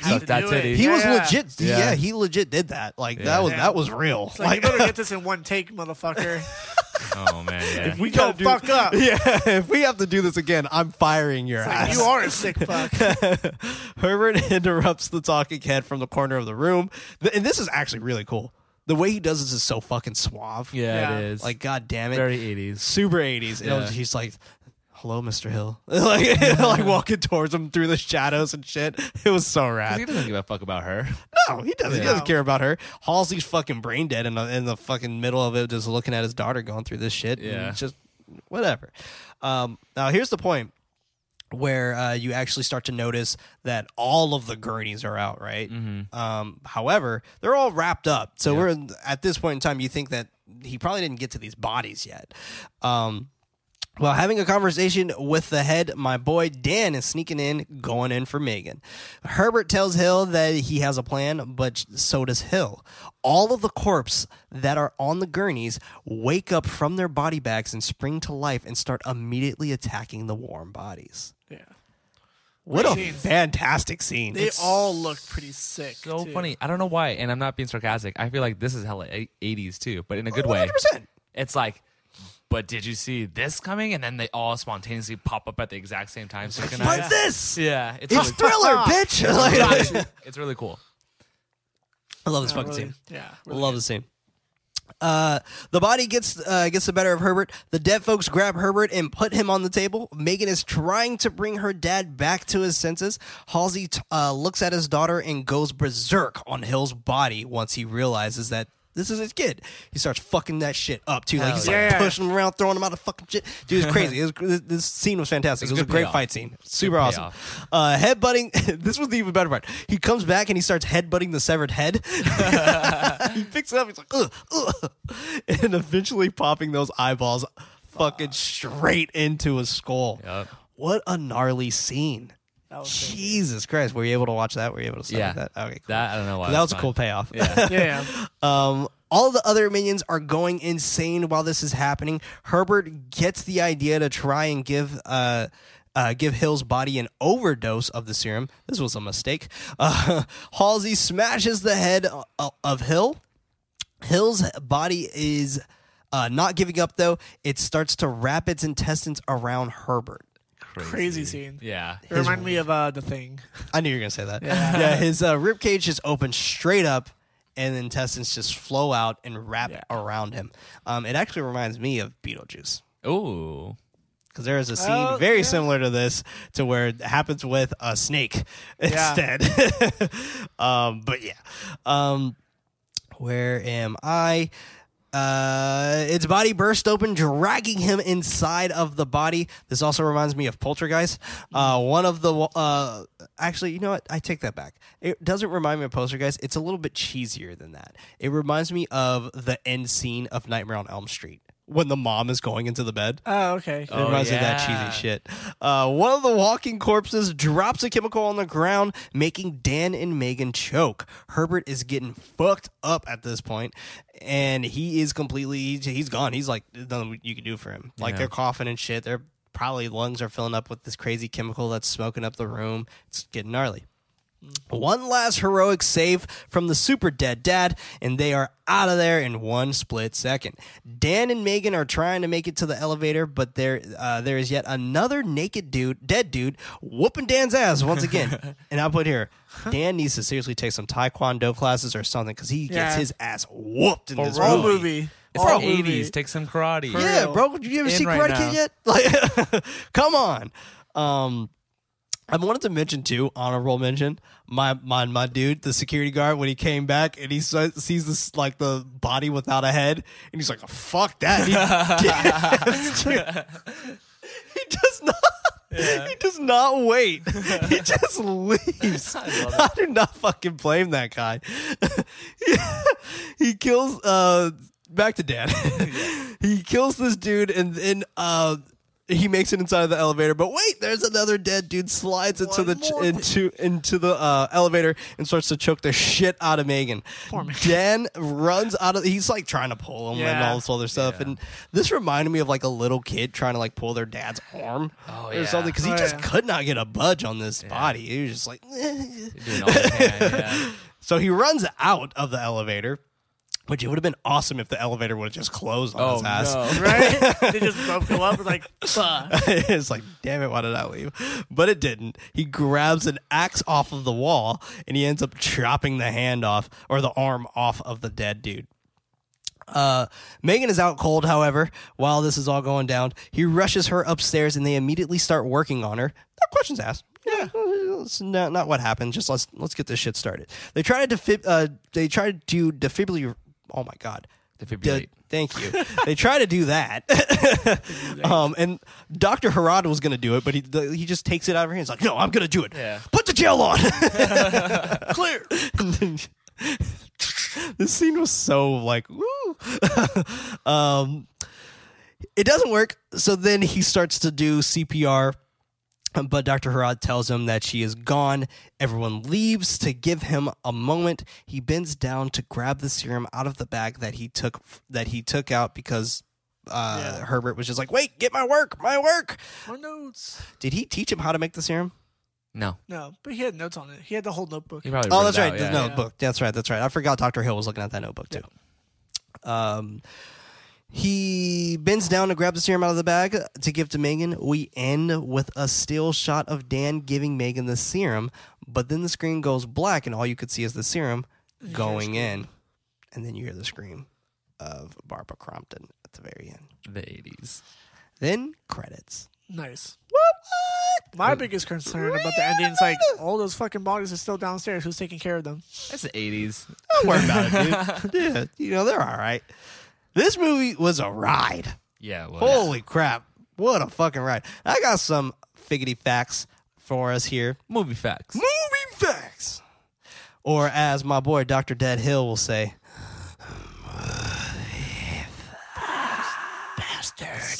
[SPEAKER 2] Suck that titty.
[SPEAKER 1] He was
[SPEAKER 3] Yeah.
[SPEAKER 1] legit. Yeah.
[SPEAKER 2] Yeah.
[SPEAKER 1] he legit did that. Like
[SPEAKER 2] Yeah.
[SPEAKER 1] that was
[SPEAKER 3] Yeah.
[SPEAKER 1] that was real.
[SPEAKER 3] It's like, you better get this in one take, motherfucker.
[SPEAKER 2] Oh man, yeah.
[SPEAKER 1] if we
[SPEAKER 3] Go
[SPEAKER 1] gotta do-
[SPEAKER 3] fuck up.
[SPEAKER 1] Yeah, if we have to do this again, I'm firing your
[SPEAKER 3] It's
[SPEAKER 1] ass.
[SPEAKER 3] like, you are a sick fuck.
[SPEAKER 1] Herbert interrupts the talking head from the corner of the room, Th- and this is actually really cool. The way he does this is so fucking suave.
[SPEAKER 2] yeah,
[SPEAKER 3] Yeah.
[SPEAKER 2] it is.
[SPEAKER 1] Like, god damn it,
[SPEAKER 2] very 80s.
[SPEAKER 1] super 80s. And I was-
[SPEAKER 2] Yeah.
[SPEAKER 1] he's like, "Hello, Mr. Hill," like, like walking towards him through the shadows and shit. It was so rad.
[SPEAKER 2] He doesn't give a fuck about her.
[SPEAKER 1] No, he doesn't. He doesn't care about her. Halsey's fucking brain dead in the, in the fucking middle of it, just looking at his daughter going through this shit.
[SPEAKER 2] Yeah.
[SPEAKER 1] just whatever. Um, now here's the point. where uh, you actually start to notice that all of the gurneys are out, right? Um, however, they're all wrapped up. So we're at this point in time, you think that he probably didn't get to these bodies yet. Um, while having a conversation with the head, my boy Dan is sneaking in, going in for Megan. Herbert tells Hill that he has a plan, but so does Hill. All of the corpses that are on the gurneys wake up from their body bags and spring to life and start immediately attacking the warm bodies.
[SPEAKER 3] Yeah.
[SPEAKER 1] What a
[SPEAKER 3] Scene.
[SPEAKER 1] fantastic scene.
[SPEAKER 3] They all look pretty sick.
[SPEAKER 2] So
[SPEAKER 3] too.
[SPEAKER 2] funny. I don't know why, and I'm not being sarcastic. I feel like this is hella 80s too, but in a good way.
[SPEAKER 1] 100%.
[SPEAKER 2] It's like, but did you see this coming? And then they all spontaneously pop up at the exact same time, synchronized.
[SPEAKER 1] But this,
[SPEAKER 2] yeah, it's
[SPEAKER 1] it's
[SPEAKER 2] really,
[SPEAKER 1] thriller, bitch. Like-
[SPEAKER 2] it's really cool.
[SPEAKER 1] I love this
[SPEAKER 3] Yeah,
[SPEAKER 1] fucking
[SPEAKER 3] really-
[SPEAKER 1] scene.
[SPEAKER 3] Yeah.
[SPEAKER 1] I love the scene. Uh, the body gets uh, gets the better of Herbert. The dead folks grab Herbert and put him on the table. Megan is trying to bring her dad back to his senses. Halsey t- uh, looks at his daughter and goes berserk on Hill's body once he realizes that this is his kid. He starts fucking that shit up too. Like
[SPEAKER 2] Hell
[SPEAKER 1] he's
[SPEAKER 3] yeah.
[SPEAKER 1] like pushing him around, throwing him out of fucking shit. Dude, it's crazy. It was, this, this scene was fantastic.
[SPEAKER 2] It was a
[SPEAKER 1] great
[SPEAKER 2] payoff.
[SPEAKER 1] fight scene. Super awesome. Uh, headbutting. this was the even better part. He comes back and he starts headbutting the severed head. he picks it up. He's like, ugh, ugh, and eventually popping those eyeballs fucking straight into his skull.
[SPEAKER 2] Yep.
[SPEAKER 1] What a gnarly scene.
[SPEAKER 3] That was.
[SPEAKER 1] Jesus Christ. Were you able to watch that? Were you able to see
[SPEAKER 2] Yeah.
[SPEAKER 1] that? Okay, cool.
[SPEAKER 2] That I don't know why.
[SPEAKER 1] that was
[SPEAKER 2] that's
[SPEAKER 1] a cool payoff.
[SPEAKER 2] Yeah.
[SPEAKER 3] Yeah.
[SPEAKER 1] Um, all the other minions are going insane while this is happening. Herbert gets the idea to try and give uh, uh, give Hill's body an overdose of the serum. This was a mistake. Uh, Halsey smashes the head of Hill. Hill's body is uh, not giving up though. It starts to wrap its intestines around Herbert.
[SPEAKER 3] Crazy scene.
[SPEAKER 2] Yeah.
[SPEAKER 3] It reminded me of uh, the thing.
[SPEAKER 1] I knew you were gonna say that. Yeah, yeah his uh, rib cage just opens straight up, and the intestines just flow out and wrap
[SPEAKER 3] Yeah.
[SPEAKER 1] around him. Um, it actually reminds me of Beetlejuice
[SPEAKER 2] Ooh.
[SPEAKER 1] because there is a scene
[SPEAKER 3] Oh,
[SPEAKER 1] very
[SPEAKER 3] yeah.
[SPEAKER 1] similar to this, to where it happens with a snake
[SPEAKER 3] Yeah.
[SPEAKER 1] instead. um, but yeah, um, where am I? Uh, its body burst open, dragging him inside of the body. This also reminds me of Poltergeist. Uh, one of the uh, actually, you know what? I take that back. It doesn't remind me of Poltergeist. It's a little bit cheesier than that. It reminds me of the end scene of Nightmare on Elm Street when the mom is going into the bed.
[SPEAKER 3] Oh, okay.
[SPEAKER 1] It
[SPEAKER 2] Oh,
[SPEAKER 1] reminds me of that
[SPEAKER 2] yeah.
[SPEAKER 1] cheesy shit. Uh, one of the walking corpses drops a chemical on the ground, making Dan and Megan choke. Herbert is getting fucked up at this point, and he is completely he's, he's gone. He's like there's nothing you can do for him. Like
[SPEAKER 2] Yeah.
[SPEAKER 1] they're coughing and shit. Their probably lungs are filling up with this crazy chemical that's smoking up the room. It's getting gnarly. One last heroic save from the super dead dad, and they are out of there in one split second. Dan and Megan are trying to make it to the elevator, but there uh, there is yet another naked dude, dead dude, whooping Dan's ass once again. and I put here, Dan needs to seriously take some taekwondo classes or something because he gets
[SPEAKER 3] Yeah.
[SPEAKER 1] his ass whooped in this movie.
[SPEAKER 3] movie.
[SPEAKER 2] It's the
[SPEAKER 3] movie.
[SPEAKER 2] 80s. Take some karate.
[SPEAKER 3] For
[SPEAKER 1] Yeah,
[SPEAKER 3] real.
[SPEAKER 1] bro. Did you ever
[SPEAKER 2] In
[SPEAKER 1] see
[SPEAKER 2] right
[SPEAKER 1] Karate
[SPEAKER 2] now.
[SPEAKER 1] Kid yet? Like, come on. Um, I wanted to mention too, honorable mention, my my my dude, the security guard, when he came back and he sa- sees this like the body without a head, and he's like, "Fuck that!" He, he does not. He does not wait. He just leaves. I, do not fucking blame that guy. he kills. Uh, back to dad. he kills this dude, and then uh, he makes it inside of the elevator. But wait, there's another dead dude slides into
[SPEAKER 3] One
[SPEAKER 1] the
[SPEAKER 3] more
[SPEAKER 1] into into the uh, elevator and starts to choke the shit out of Megan.
[SPEAKER 3] Poor Megan.
[SPEAKER 1] Dan runs out of. He's like trying to pull him and
[SPEAKER 3] Yeah.
[SPEAKER 1] all this other stuff.
[SPEAKER 2] Yeah.
[SPEAKER 1] And this reminded me of like a little kid trying to like pull their dad's arm
[SPEAKER 2] Oh,
[SPEAKER 1] or
[SPEAKER 2] yeah.
[SPEAKER 1] something because he
[SPEAKER 3] Oh,
[SPEAKER 1] just
[SPEAKER 3] yeah.
[SPEAKER 1] could not get a budge on this body. He was just like.
[SPEAKER 2] You're doing all you can. Yeah.
[SPEAKER 1] So he runs out of the elevator, which it would have been awesome if the elevator would have just closed on
[SPEAKER 2] Oh,
[SPEAKER 1] his ass.
[SPEAKER 2] no.
[SPEAKER 3] Right? they just both go up and like, fuck.
[SPEAKER 1] it's like, damn it, why did I leave? But it didn't. He grabs an axe off of the wall and he ends up chopping the hand off or the arm off of the dead dude. Uh, Megan is out cold, however, while this is all going down. He rushes her upstairs and they immediately start working on her. No questions asked. Yeah, it's not, not what happened. Just let's let's get this shit started. They try to defib, uh, they try to defibrillate. Oh my god,
[SPEAKER 2] Defibrillate.
[SPEAKER 1] thank you. they try to do that, um, and Doctor Harrod was going to do it, but he the, he just takes it out of her hands. Like, no, I'm going to do it.
[SPEAKER 2] Yeah.
[SPEAKER 1] Put the gel on.
[SPEAKER 3] Clear.
[SPEAKER 1] This scene was so like, woo. um, it doesn't work. So then he starts to do CPR, but Dr. Harrod tells him that she is gone. Everyone leaves to give him a moment. He bends down to grab the serum out of the bag that he took that he took out because uh,
[SPEAKER 3] Yeah.
[SPEAKER 1] Herbert was just like, "Wait, get my work, my work."
[SPEAKER 3] My notes.
[SPEAKER 1] Did he teach him how to make the serum?
[SPEAKER 2] No.
[SPEAKER 3] No, but he had notes on it. He had the whole notebook.
[SPEAKER 2] He
[SPEAKER 1] Oh, that's right.
[SPEAKER 2] out,
[SPEAKER 1] The
[SPEAKER 2] yeah.
[SPEAKER 1] notebook. That's right. That's right. I forgot Dr. Hill was looking at that notebook too. Um, he bends down to grab the serum out of the bag to give to Megan. We end with a still shot of Dan giving Megan the serum, but then the screen goes black and all you could see is the serum going in. And then you hear the scream of Barbara Crampton at the very end.
[SPEAKER 2] The 80s.
[SPEAKER 1] Then credits.
[SPEAKER 3] Nice. My biggest concern about the ending is like all those fucking bodies are still downstairs. Who's taking care of them?
[SPEAKER 2] That's the 80s.
[SPEAKER 1] Don't worry about it, dude. yeah, you know, they're all right. This movie was a ride.
[SPEAKER 2] Yeah. Well,
[SPEAKER 1] Holy crap. What a fucking ride. I got some figgity facts for us here.
[SPEAKER 2] Movie facts.
[SPEAKER 1] Movie facts. Or as my boy Dr. Dead Hill will say, bastard.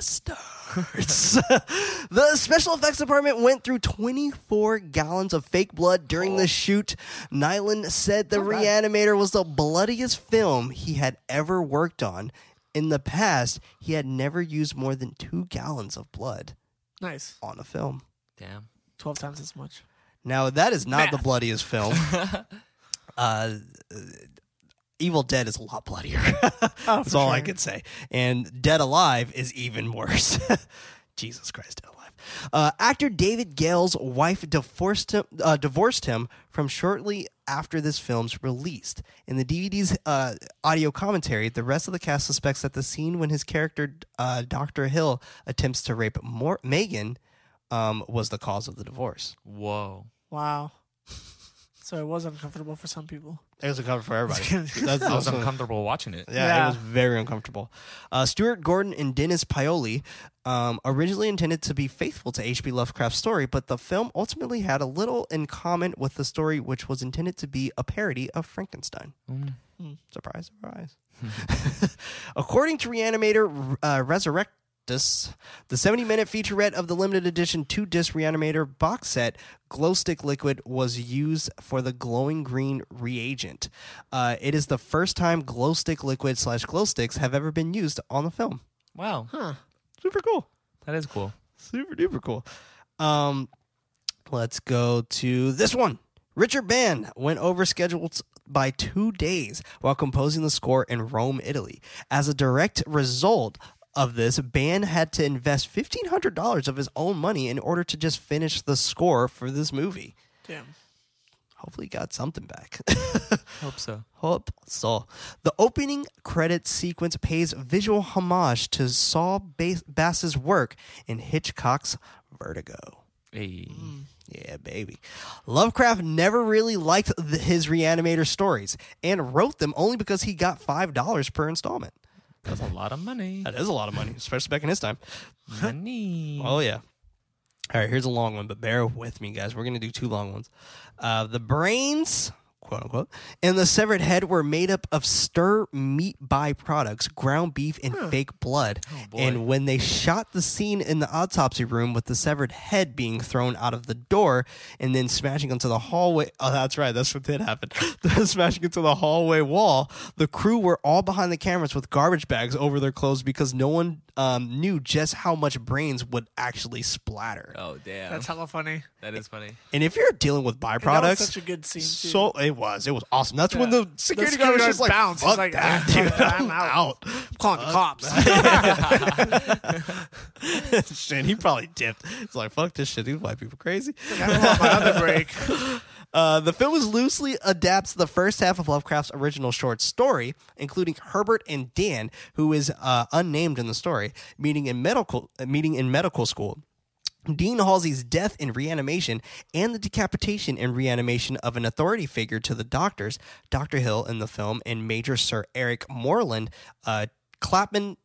[SPEAKER 1] Bastards. the special effects department went through 24 gallons of fake blood during the shoot. Naulin said the Reanimator was the bloodiest film he had ever worked on. In the past, he had never used more than two gallons of blood
[SPEAKER 3] Nice.
[SPEAKER 1] on a film.
[SPEAKER 2] Damn.
[SPEAKER 3] Twelve times as much.
[SPEAKER 1] Now that is not the bloodiest film. uh, Evil Dead is a lot bloodier.
[SPEAKER 3] Oh,
[SPEAKER 1] That's
[SPEAKER 3] for
[SPEAKER 1] all I
[SPEAKER 3] sure.
[SPEAKER 1] could say. And Dead Alive is even worse. Jesus Christ, Dead Alive. Uh, actor David Gale's wife divorced him, uh, divorced him from shortly after this film's released. In the DVD's uh, audio commentary, the rest of the cast suspects that the scene when his character uh, Dr. Hill attempts to rape Mor- Megan um, was the cause of the divorce.
[SPEAKER 2] Whoa.
[SPEAKER 3] Wow. So it was uncomfortable for some people.
[SPEAKER 1] It was uncomfortable for everybody. That's,
[SPEAKER 2] I was
[SPEAKER 1] that's-
[SPEAKER 2] uncomfortable watching it.
[SPEAKER 1] yeah,
[SPEAKER 3] Yeah.
[SPEAKER 1] it was very uncomfortable. Uh, Stuart Gordon and Dennis Paoli um, originally intended to be faithful to H.P. Lovecraft's story, but the film ultimately had a little in common with the story, which was intended to be a parody of Frankenstein.
[SPEAKER 2] Mm.
[SPEAKER 1] Surprise, surprise. According to Reanimator uh, Resurrectus, the 70 minute featurette of the limited edition two disc Reanimator box set, Glow Stick Liquid, was used for the glowing green reagent. Uh, it is the first time Glow Stick Liquid slash Glow Sticks have ever been used on the film.
[SPEAKER 2] Wow.
[SPEAKER 3] Huh.
[SPEAKER 1] Super cool.
[SPEAKER 2] That is cool.
[SPEAKER 1] Super duper cool. Um, let's go to this one. Richard Band went over scheduled by two days while composing the score in Rome, Italy. As a direct result of this, Band had to invest fifteen hundred dollars of his own money in order to just finish the score for this movie.
[SPEAKER 3] Damn.
[SPEAKER 1] Hopefully, he got something back.
[SPEAKER 2] Hope so.
[SPEAKER 1] Hope so. The opening credit sequence pays visual homage to Saul Bass's work in Hitchcock's Vertigo.
[SPEAKER 2] Hey. Mm.
[SPEAKER 1] Yeah, baby. Lovecraft never really liked the, his reanimator stories and wrote them only because he got $5 per installment.
[SPEAKER 2] That's a lot of money.
[SPEAKER 1] That is a lot of money, especially back in his time.
[SPEAKER 2] money.
[SPEAKER 1] Oh, yeah. All right, here's a long one, but bear with me, guys. We're going to do two long ones. Uh, the brains, quote unquote, and the severed head were made up of stir meat byproducts, ground beef, and fake blood.
[SPEAKER 2] boy.
[SPEAKER 1] and when they shot the scene in the autopsy room with the severed head being thrown out of the door and then smashing into the hallway, oh, that's right, that's what did happen. smashing into the hallway wall, the crew were all behind the cameras with garbage bags over their clothes because no one um, knew just how much brains would actually splatter.
[SPEAKER 2] Oh damn.
[SPEAKER 3] That's hella funny.
[SPEAKER 2] that is funny.
[SPEAKER 1] And if you're dealing with
[SPEAKER 3] And that
[SPEAKER 1] byproducts,
[SPEAKER 3] was such a good scene. Too.
[SPEAKER 1] so it was. It was awesome. That's when the security guard was just like,
[SPEAKER 3] bounced.
[SPEAKER 1] "Fuck
[SPEAKER 3] He's like,
[SPEAKER 1] that,
[SPEAKER 3] "Ah,
[SPEAKER 1] dude. I'm
[SPEAKER 3] I'm out."
[SPEAKER 1] out."
[SPEAKER 3] I'm calling the cops.
[SPEAKER 1] shit, he probably dipped. It's like, fuck this shit. These white people crazy.
[SPEAKER 3] I want my other break.
[SPEAKER 1] Uh, the film is loosely adapts the first half of Lovecraft's original short story, including Herbert and Dan, who is uh, unnamed in the story, meeting in medical meeting in medical school. Dean Halsey's death in reanimation and the decapitation and reanimation of an authority figure to the doctors, Dr. Hill in the film, and Major Sir Eric Moreland, uh, Clapham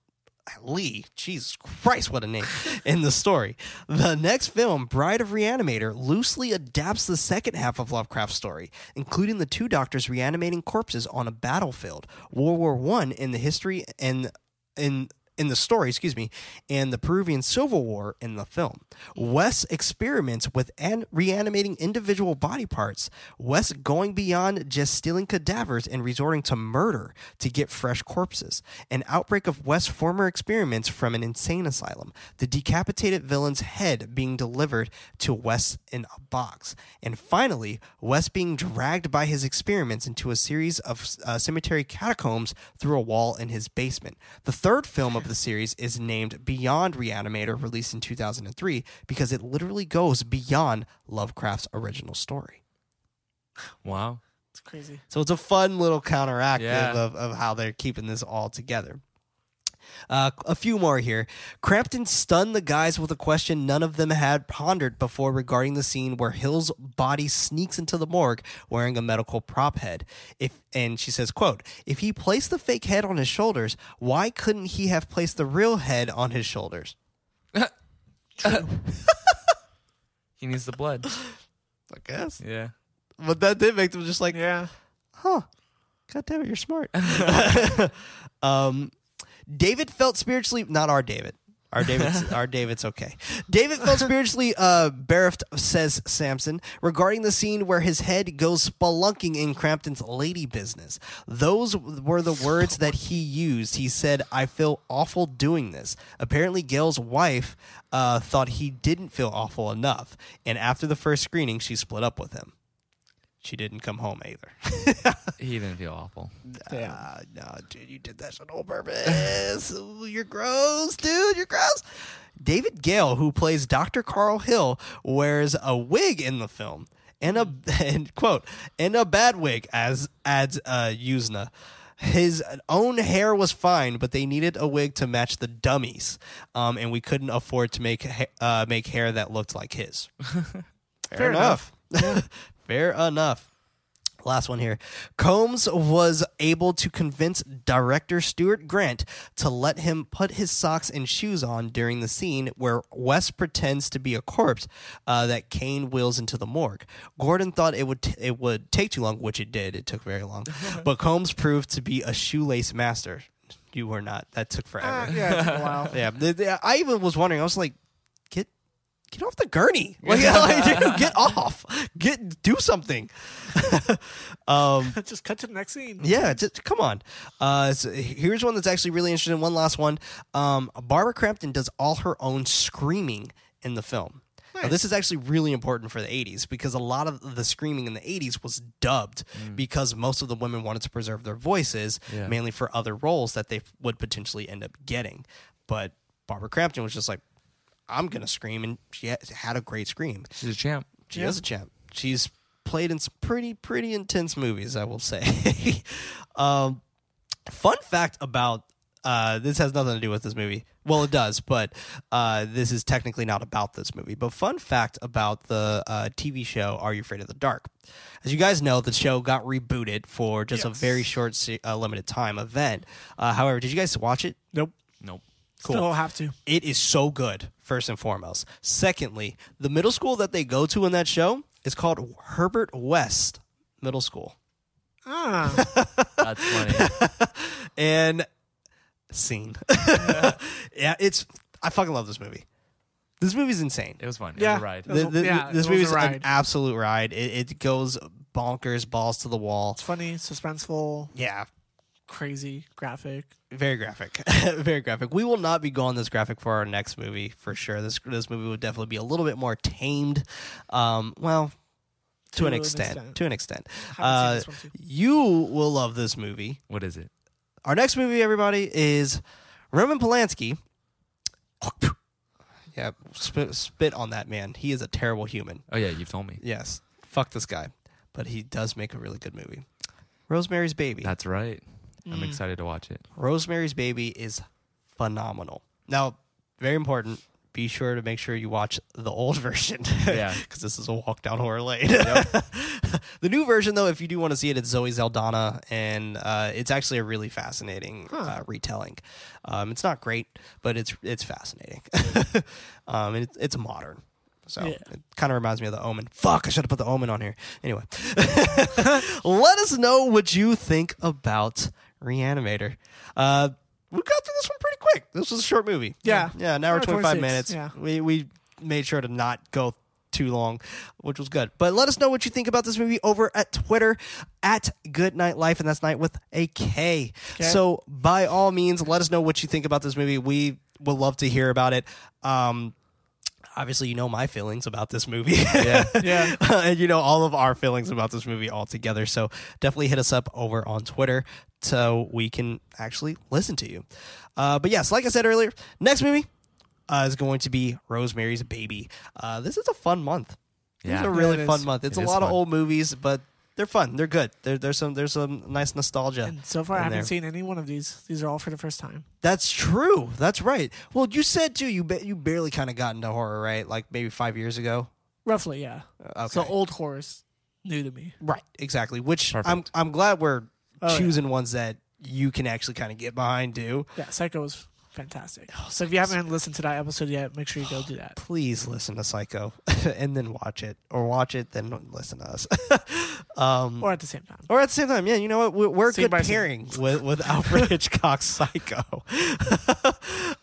[SPEAKER 1] Lee, Jesus Christ, what a name, in the story. The next film, Bride of Reanimator, loosely adapts the second half of Lovecraft's story, including the two doctors reanimating corpses on a battlefield, World War One in the history and in in the story, excuse me, and the Peruvian Civil War in the film. West experiments with an- reanimating individual body parts, West going beyond just stealing cadavers and resorting to murder to get fresh corpses. An outbreak of Wes' former experiments from an insane asylum, the decapitated villain's head being delivered to West in a box, and finally, West being dragged by his experiments into a series of uh, cemetery catacombs through a wall in his basement. The third film of the series is named Beyond Reanimator, released in 2003, because it literally goes beyond Lovecraft's original story.
[SPEAKER 2] Wow.
[SPEAKER 3] It's crazy.
[SPEAKER 1] So it's a fun little counteractive
[SPEAKER 2] Yeah.
[SPEAKER 1] of, of how they're keeping this all together. Uh, a few more here. Crampton stunned the guys with a question none of them had pondered before regarding the scene where Hill's body sneaks into the morgue wearing a medical prop head. If and she says, "quote If he placed the fake head on his shoulders, why couldn't he have placed the real head on his shoulders?"
[SPEAKER 2] He needs the blood.
[SPEAKER 1] I guess,
[SPEAKER 2] Yeah.
[SPEAKER 1] but that did make them just like,
[SPEAKER 3] Yeah.
[SPEAKER 1] huh god damn it you're smart um david felt spiritually not our david our David's our David's okay. David felt spiritually uh, bereft, says Samson, regarding the scene where his head goes spelunking in Crampton's lady business. Those were the words that he used. He said, "I feel awful doing this." Apparently, Gale's wife uh, thought he didn't feel awful enough, and after the first screening, she split up with him. She didn't come home either.
[SPEAKER 2] He didn't feel awful.
[SPEAKER 3] Damn.
[SPEAKER 1] Ah, no, dude, you did that shit on purpose. Ooh, you're gross, dude. You're gross. David Gale, who plays Dr. Carl Hill, wears a wig in the film. And a and quote, and a bad wig, as adds uh Yuzna. His own hair was fine, but they needed a wig to match the dummies, um, and we couldn't afford to make ha- uh, make hair that looked like his. Fair,
[SPEAKER 3] Fair
[SPEAKER 1] enough. Fair enough. Last one here. Combs was able to convince director Stuart Grant to let him put his socks and shoes on during the scene where West pretends to be a corpse uh, that Cain wheels into the morgue. Gordon thought it would t- it would take too long, which it did. It took very long, but Combs proved to be a shoelace master. You were not. That took forever.
[SPEAKER 3] Ah, yeah, it took a while.
[SPEAKER 1] Yeah, I even was wondering. I was like, get get off the gurney. Like, like, dude, get off. Get do something. um,
[SPEAKER 3] Just cut to the next scene.
[SPEAKER 1] yeah, just come on. Uh, so here's one that's actually really interesting. One last one. Um, Barbara Crampton does all her own screaming in the film. Now, this is actually really important for the 80s because a lot of the screaming in the 80s was dubbed because most of the women wanted to preserve their voices,
[SPEAKER 2] Yeah.
[SPEAKER 1] mainly for other roles that they would potentially end up getting. But Barbara Crampton was just like, I'm going to scream. And she had a great scream.
[SPEAKER 2] She's a champ.
[SPEAKER 1] She
[SPEAKER 3] Yeah.
[SPEAKER 1] is a champ. She's played in some pretty, pretty intense movies, I will say. um, fun fact about uh, this has nothing to do with this movie. Well, it does, but uh, this is technically not about this movie. But fun fact about the uh, TV show Are You Afraid of the Dark? As you guys know, the show got rebooted for just a very short, se- uh, limited time event. Uh, however, did you guys watch it?
[SPEAKER 3] Nope.
[SPEAKER 2] Nope.
[SPEAKER 1] Cool.
[SPEAKER 3] Still have to.
[SPEAKER 1] It is so good, first and foremost. Secondly, the middle school that they go to in that show is called Herbert West Middle School.
[SPEAKER 3] Ah,
[SPEAKER 2] That's funny.
[SPEAKER 1] And scene. yeah, it's I fucking love this movie. This movie's insane.
[SPEAKER 2] It was fun. It
[SPEAKER 3] Yeah.
[SPEAKER 2] was a ride.
[SPEAKER 1] The- the-
[SPEAKER 3] yeah,
[SPEAKER 1] this
[SPEAKER 3] it was
[SPEAKER 1] movie's
[SPEAKER 3] a
[SPEAKER 1] an absolute ride. It, it goes bonkers, balls to the wall.
[SPEAKER 3] it's funny, suspenseful,
[SPEAKER 1] Yeah,
[SPEAKER 3] crazy, graphic.
[SPEAKER 1] very graphic, very graphic. We will not be going this graphic for our next movie for sure. This this movie would definitely be a little bit more tamed. Um, well, to,
[SPEAKER 3] To
[SPEAKER 1] an
[SPEAKER 3] an
[SPEAKER 1] extent,
[SPEAKER 3] extent.
[SPEAKER 1] to an extent. Uh,
[SPEAKER 3] seen this one too.
[SPEAKER 1] you will love this movie.
[SPEAKER 2] What is it?
[SPEAKER 1] Our next movie, everybody, is Roman Polanski. Yeah, spit, spit on that man. He is a terrible human.
[SPEAKER 2] Oh yeah, you've told me.
[SPEAKER 1] Yes, fuck this guy, but he does make a really good movie. Rosemary's Baby.
[SPEAKER 2] That's right. I'm
[SPEAKER 3] Mm.
[SPEAKER 2] excited to watch it.
[SPEAKER 1] Rosemary's Baby is phenomenal. Now, very important be sure to make sure you watch the old version.
[SPEAKER 2] Yeah.
[SPEAKER 1] because this is a walk down horror lane. the new version, though, if you do want to see it, it's Zoe Saldana, and uh, it's actually a really fascinating uh, retelling. Um, it's not great, but it's it's fascinating. um, and it's, it's modern. So
[SPEAKER 3] Yeah.
[SPEAKER 1] it kind of reminds me of the Omen. Fuck, I should have put the Omen on here. Anyway, let us know what you think about Reanimator. Uh, we got through this one pretty quick. This was a short movie.
[SPEAKER 3] Yeah.
[SPEAKER 1] yeah, an hour
[SPEAKER 3] Hour
[SPEAKER 1] twenty five minutes.
[SPEAKER 3] yeah.
[SPEAKER 1] we we made sure to not go too long, which was good. But let us know what you think about this movie over at Twitter at GoodKnight Life, and that's night with a K.
[SPEAKER 3] Okay.
[SPEAKER 1] So by all means, let us know what you think about this movie. We would love to hear about it. Um, obviously, you know my feelings about this movie.
[SPEAKER 2] Yeah.
[SPEAKER 3] Yeah.
[SPEAKER 1] and you know all of our feelings about this movie all together. So definitely hit us up over on Twitter so we can actually listen to you. Uh, but yes, like I said earlier, next movie uh, is going to be Rosemary's Baby. Uh, this is a fun month.
[SPEAKER 2] Yeah.
[SPEAKER 1] It's a really
[SPEAKER 3] Yeah, it
[SPEAKER 1] fun month. It's
[SPEAKER 2] It
[SPEAKER 1] a lot of old movies, but they're fun. They're good. There, there's some there's some nice nostalgia.
[SPEAKER 3] And so far, I haven't
[SPEAKER 1] there.
[SPEAKER 3] seen any one of these. These are all for the first time.
[SPEAKER 1] That's true. That's right. Well, you said too. You ba- you barely kind of got into horror, right? Like maybe five years ago.
[SPEAKER 3] Roughly, yeah.
[SPEAKER 1] Uh, okay.
[SPEAKER 3] So old horrors, new to me.
[SPEAKER 1] Right, exactly. Which I'm I'm glad we're
[SPEAKER 3] Oh, yeah.
[SPEAKER 1] choosing ones that you can actually kind of get behind too.
[SPEAKER 3] Yeah, Psycho was fantastic.
[SPEAKER 1] Oh,
[SPEAKER 3] so if you haven't listened to that episode yet, make sure you go do that.
[SPEAKER 1] Please listen to Psycho and then watch it, or watch it then listen to us. um,
[SPEAKER 3] Or at the same time.
[SPEAKER 1] or at the same time, yeah, you know what? We're, we're good pairing with with Alfred Hitchcock's Psycho.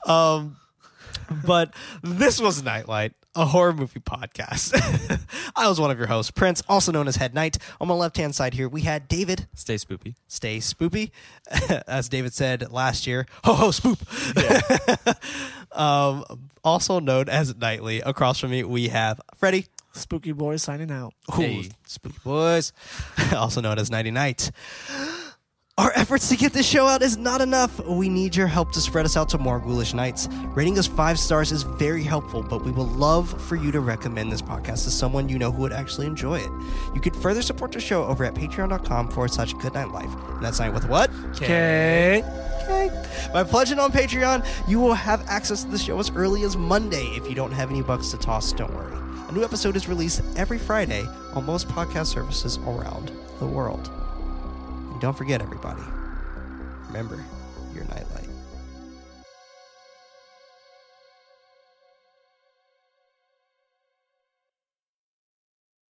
[SPEAKER 1] um, but this was Nightlight, a horror movie podcast. I was one of your hosts, Prince, also known as Head Knight. On my left hand side here, we had David.
[SPEAKER 2] Stay spoopy.
[SPEAKER 1] stay spoopy, as David said last year. Ho ho spoop. um, also known as Nightly. Across from me, we have Freddie.
[SPEAKER 3] Spooky Boys signing out.
[SPEAKER 1] Ooh,
[SPEAKER 2] Hey.
[SPEAKER 1] Spooky Boys, also known as Nighty Night. Our efforts to get this show out is not enough. We need your help to spread us out to more ghoulish nights. Rating us five stars is very helpful, but we would love for you to recommend this podcast to someone you know who would actually enjoy it. You could further support the show over at patreon.com forward slash goodknight life. And that's night with what?
[SPEAKER 3] Okay.
[SPEAKER 1] Okay. By pledging on Patreon, you will have access to the show as early as Monday. If you don't have any bucks to toss, don't worry. A new episode is released every Friday on most podcast services around the world. Don't forget, everybody, remember.